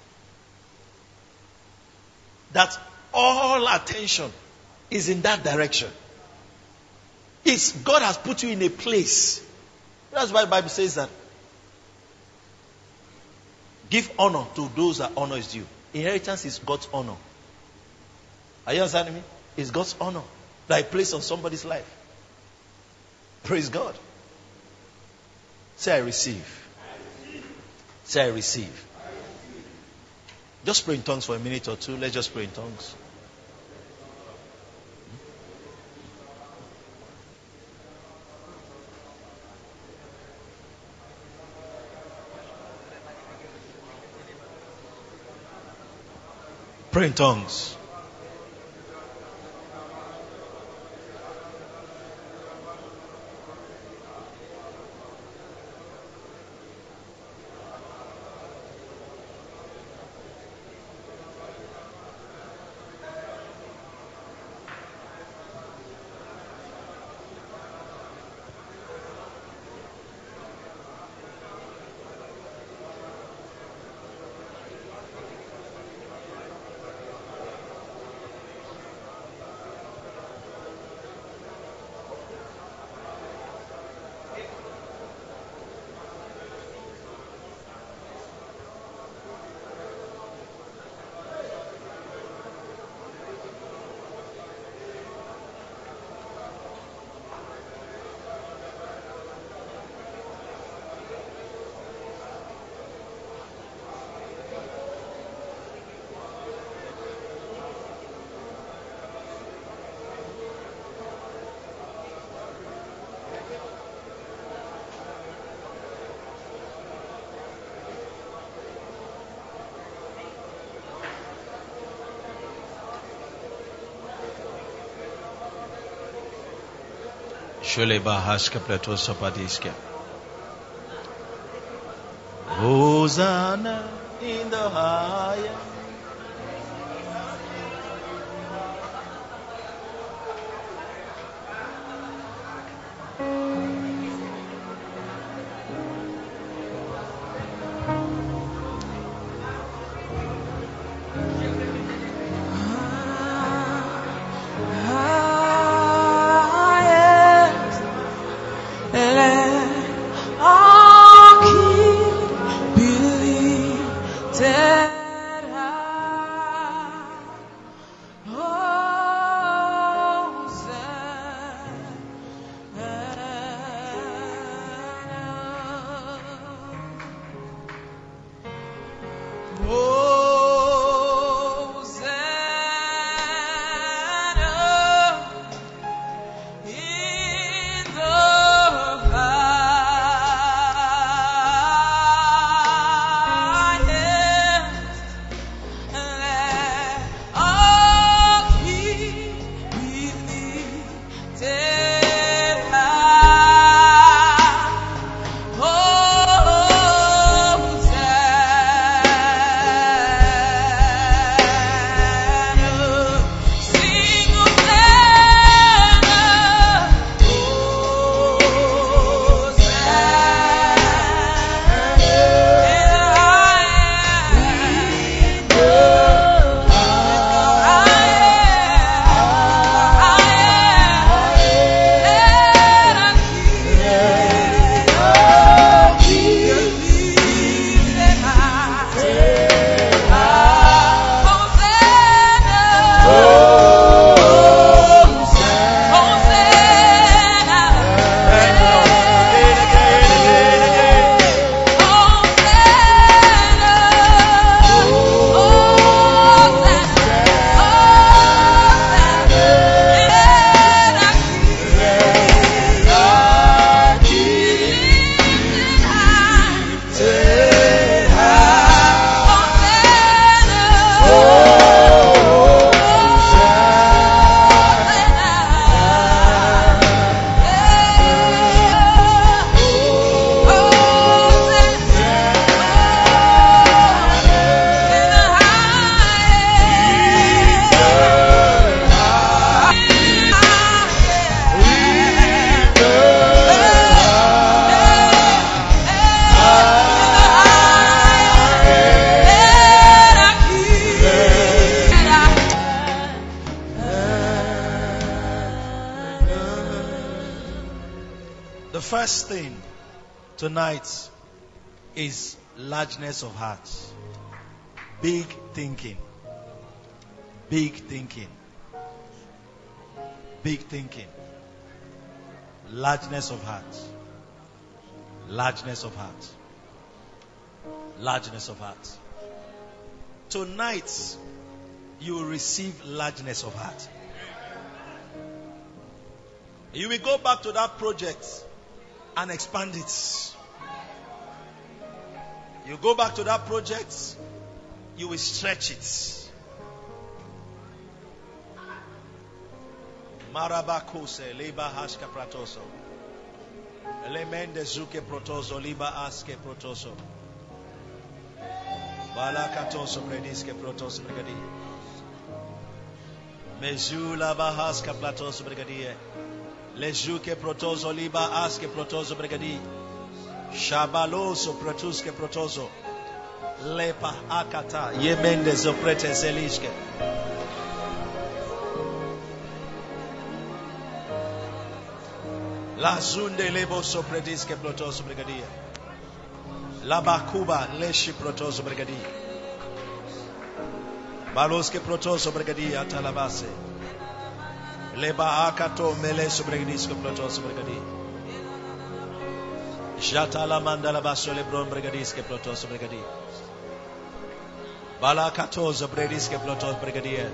that all attention is in that direction. It's God has put you in a place. That's why the Bible says that. Give honor to those that honor is due. Inheritance is God's honor. Are you understanding me? It's God's honor that I place on somebody's life. Praise God. Say, I receive. Say, I receive. Just pray in tongues for a minute or two. Let's just pray in tongues. Pray in tongues. Plato sapadiska. Hosanna in the highest, thinking. Largeness of heart. Largeness of heart. Largeness of heart. Tonight, you will receive largeness of heart. You will go back to that project and expand it. You go back to that project, you will stretch it. Marabakose, liba haska pratoso. Elemende zuke protoso, liba aske protoso. Balakatoso prediske protoso brigadi. Mezula bahaska platoso brigadie. Lejuke protoso liba aske protoso brigadi. Shabaloso protuske protoso. Lepa akata yemende zoprete zelishke. La zunde lebo soprediske protoso brigadia. La bakuba leshi protoso brigadia. Baloske protoso brigadia talabase. Leba akato mele sobregadisko protoso brigadia. Jatala mandala baso lebron brigadiske protos brigadi. Bala katos brediske protos brigadia.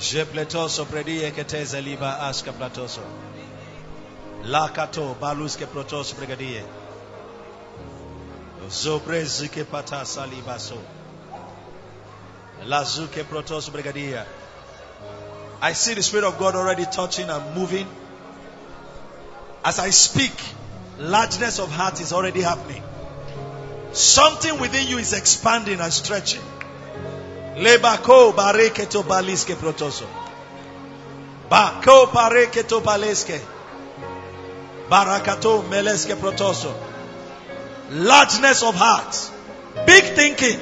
Je pletoso bredie keteza liba aska platoso. La kato baluske protos brigadie. Zobrezike pata salibaso. La zuke protos brigadia. I see the Spirit of God already touching and moving. As I speak, largeness of heart is already happening. Something within you is expanding and stretching. Lebako bareketo baliske protoso. Bako bareketo baleske. Barakato meleske protoso. Largeness of heart. Big thinking.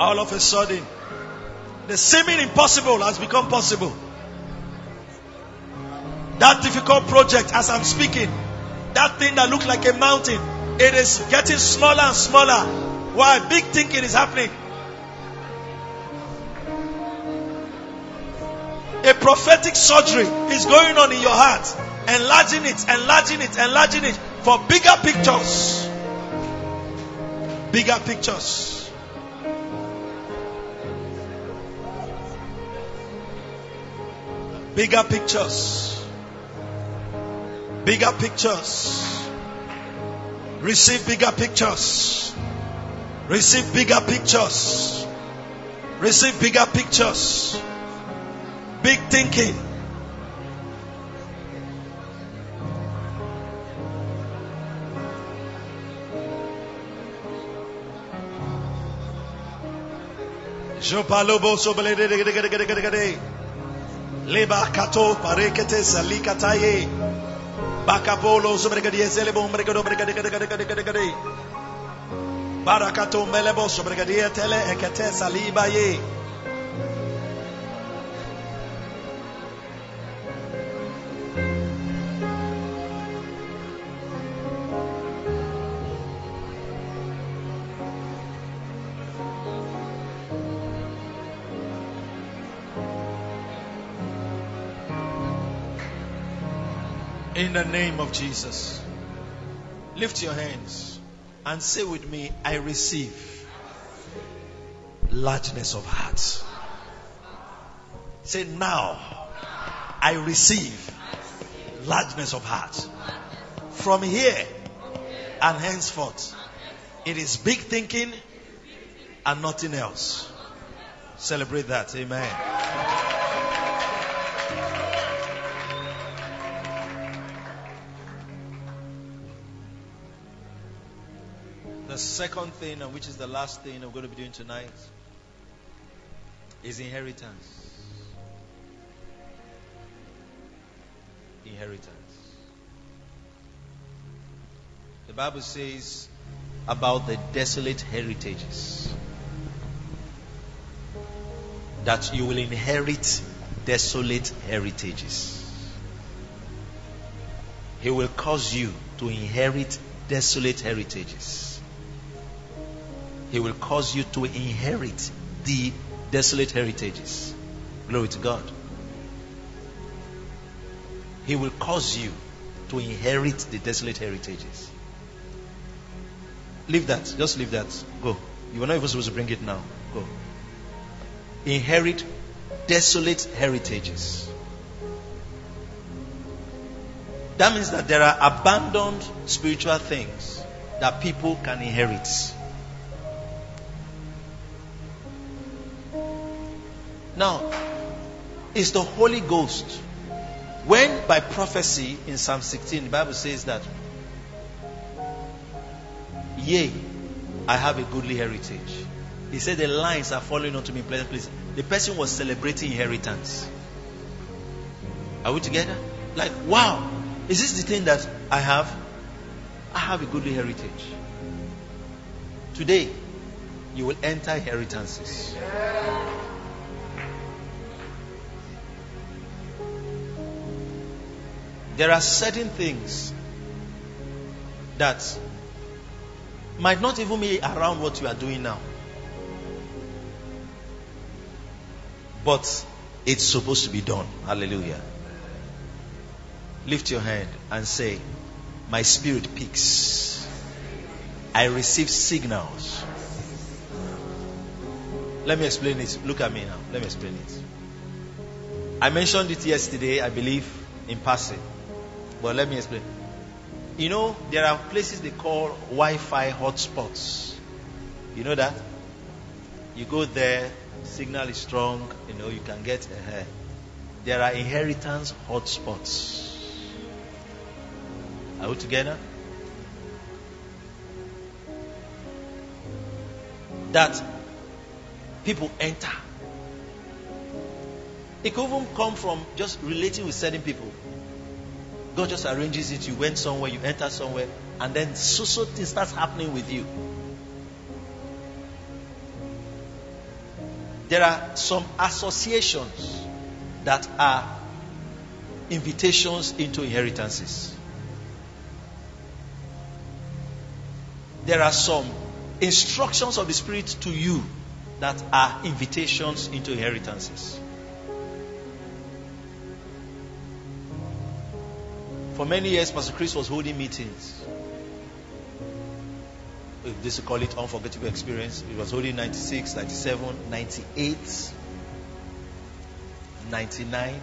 all of a sudden, the seeming impossible has become possible. That difficult project, as I'm speaking, that thing that looked like a mountain, it is getting smaller and smaller. Why? Big thinking is happening. A prophetic surgery is going on in your heart, enlarging it, enlarging it, enlarging it for bigger pictures. Bigger pictures. Bigger pictures. Bigger pictures. Receive bigger pictures. Receive bigger pictures. Receive bigger pictures. Big thinking. Barakato melebo sobregadie tele ekete saliba ye. In the name of Jesus. Lift your hands and say with me, I receive largeness of heart. Say now, I receive largeness of heart. From here and henceforth, it is big thinking and nothing else. Celebrate that. Amen. The second thing, and which is the last thing I'm going to be doing tonight, is inheritance. Inheritance. The Bible says, about the desolate heritages. That you will inherit desolate heritages. He will cause you to inherit desolate heritages. He will cause you to inherit the desolate heritages. Glory to God. He will cause you to inherit the desolate heritages. Leave that. Just leave that. Go. You were not even supposed to bring it now. Go. Inherit desolate heritages. That means that there are abandoned spiritual things that people can inherit. Now, it's the Holy Ghost. When by prophecy in Psalm 16, the Bible says that, Yea, I have a goodly heritage. He said the lines are falling onto me in pleasant places. The person was celebrating inheritance. Are we together? Like, wow, is this the thing that I have? I have a goodly heritage. Today, you will enter inheritances. There are certain things that might not even be around what you are doing now. But it's supposed to be done. Hallelujah. Lift your hand and say, My spirit peaks. I receive signals. Let me explain it. Look at me now. Let me explain it. I mentioned it yesterday, I believe, in passing. But let me explain. You know, there are places they call Wi Fi hotspots. You know that? You go there, signal is strong, you know, you can get ahead. There are inheritance hotspots. Are we together? That people enter. It could even come from just relating with certain people. God just arranges it. You went somewhere, you enter somewhere, and then so so thing starts happening with you. There are some associations that are invitations into inheritances. There are some instructions of the Spirit to you that are invitations into inheritances. For many years, Pastor Chris was holding meetings. This to call it unforgettable experience, it was holding 96, 97, 98, 99,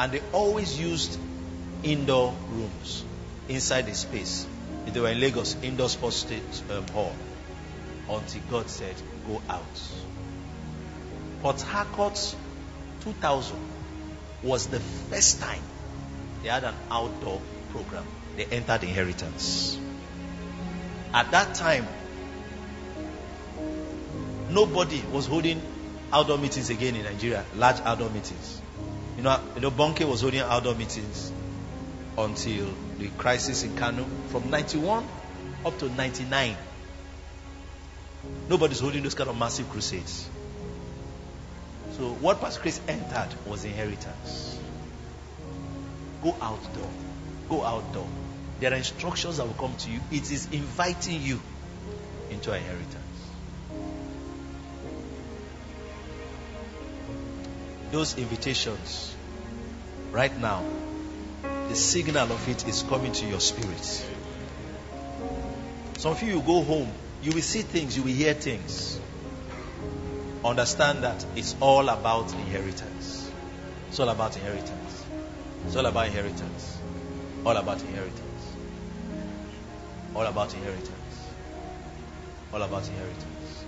and they always used indoor rooms inside the space. If they were in Lagos, indoor sports state um, hall, until God said, "Go out." Port Harcourt 2000 was the first time they had an outdoor program. They entered inheritance. At that time, nobody was holding outdoor meetings again in Nigeria, large outdoor meetings. You know, you know, Bonnke was holding outdoor meetings until the crisis in Kano from 91 up to 99. Nobody's holding those kind of massive crusades. So what Pastor Chris entered was inheritance. Go outdoor. Go outdoor. There are instructions that will come to you. It is inviting you into inheritance. Those invitations, right now, the signal of it is coming to your spirit. Some of you, you go home, you will see things, you will hear things. Understand that it's all about inheritance. It's all about inheritance. It's all about inheritance. All about inheritance. All about inheritance. All about inheritance.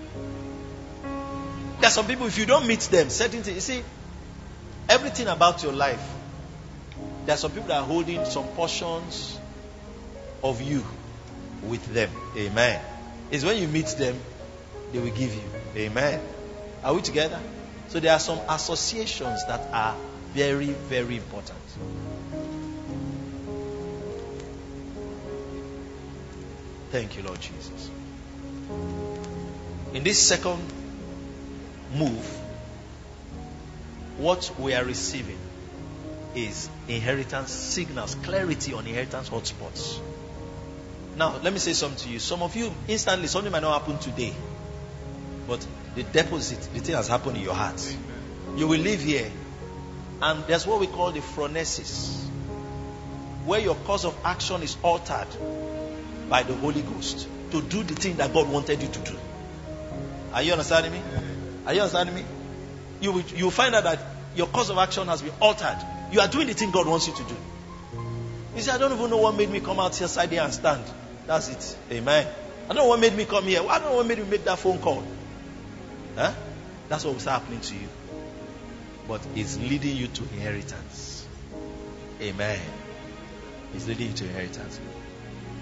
There are some people, if you don't meet them, certain things, you see, everything about your life, there are some people that are holding some portions of you with them. Amen. It's when you meet them, they will give you. Amen. Are we together? So there are some associations that are very, very important. Thank you, Lord Jesus. In this second move, what we are receiving is inheritance signals, clarity on inheritance hotspots. Now, let me say something to you. Some of you, instantly, something might not happen today, but the deposit, the thing has happened in your heart. You will live here, and there's what we call the phronesis, where your course of action is altered by the Holy Ghost to do the thing that God wanted you to do. Are you understanding me? Are you understanding me? You will, you will find out that your course of action has been altered. You are doing the thing God wants you to do. You say, I don't even know what made me come out here, side here and stand. That's it. Amen. I don't know what made me come here. I don't know what made me make that phone call. Huh? That's what was happening to you. But it's leading you to inheritance. Amen. It's leading you to inheritance.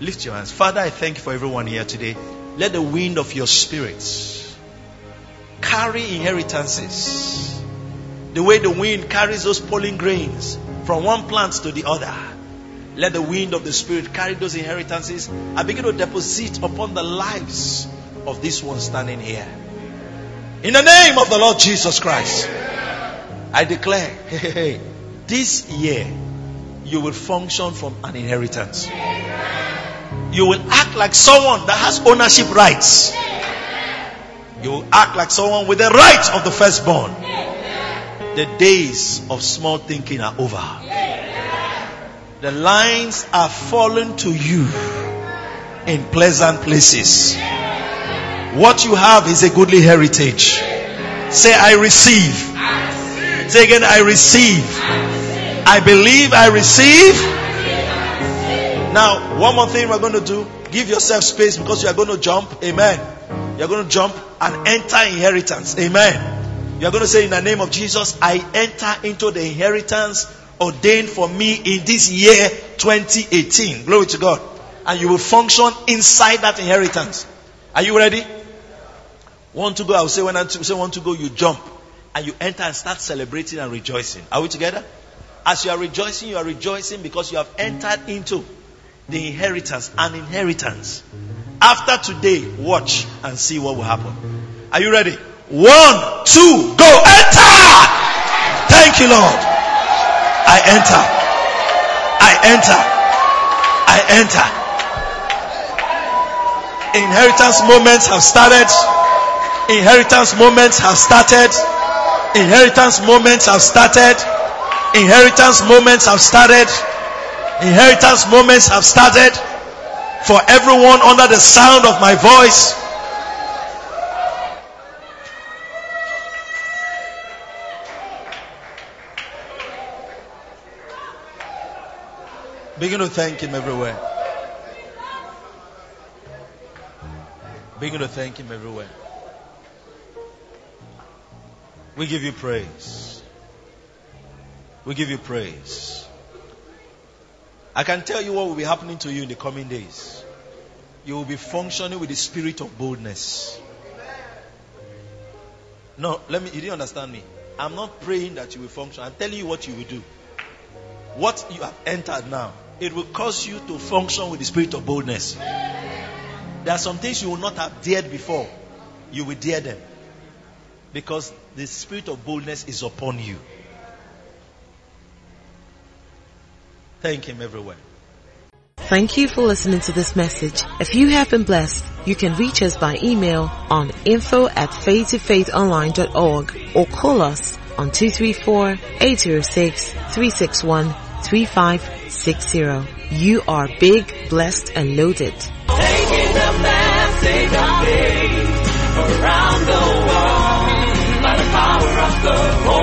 Lift your hands. Father, I thank you for everyone here today. Let the wind of your spirits carry inheritances. The way the wind carries those pollen grains from one plant to the other. Let the wind of the Spirit carry those inheritances and begin to deposit upon the lives of this one standing here. In the name of the Lord Jesus Christ, I declare hey, hey, hey, this year you will function from an inheritance. You will act like someone that has ownership rights. You will act like someone with the rights of the firstborn. The days of small thinking are over. The lines are fallen to you in pleasant places. What you have is a goodly heritage. Say, I receive. Say again, I receive. I believe I receive. Now, one more thing we're going to do. Give yourself space because you are going to jump. Amen. You're going to jump and enter inheritance. Amen. You're going to say in the name of Jesus, I enter into the inheritance ordained for me in this year 2018. Glory to God. And you will function inside that inheritance. Are you ready? Want to go? I will say when I say want to go, you jump and you enter and start celebrating and rejoicing. Are we together? As you are rejoicing, you are rejoicing because you have entered into the inheritance, an inheritance. After today, watch and see what will happen. Are you ready? One, two, go, enter! Thank you, Lord. I enter. I enter. I enter. Inheritance moments have started. Inheritance moments have started. Inheritance moments have started. Inheritance moments have started. Inheritance moments have started. For everyone under the sound of my voice. Begin to thank Him everywhere. Begin to thank Him everywhere. We give you praise. We give you praise. I can tell you what will be happening to you in the coming days. You will be functioning with the spirit of boldness. No, let me, you didn't understand me. I'm not praying that you will function. I'm telling you what you will do. What you have entered now, it will cause you to function with the spirit of boldness. There are some things you will not have dared before. You will dare them. Because the spirit of boldness is upon you. Thank Him everywhere. Thank you for listening to this message. If you have been blessed, you can reach us by email on info at faithtofaithonline.org or call us on 234-806-361-3560. You are big, blessed, and loaded. Taking the message of faith around the world by the power of the Holy Spirit.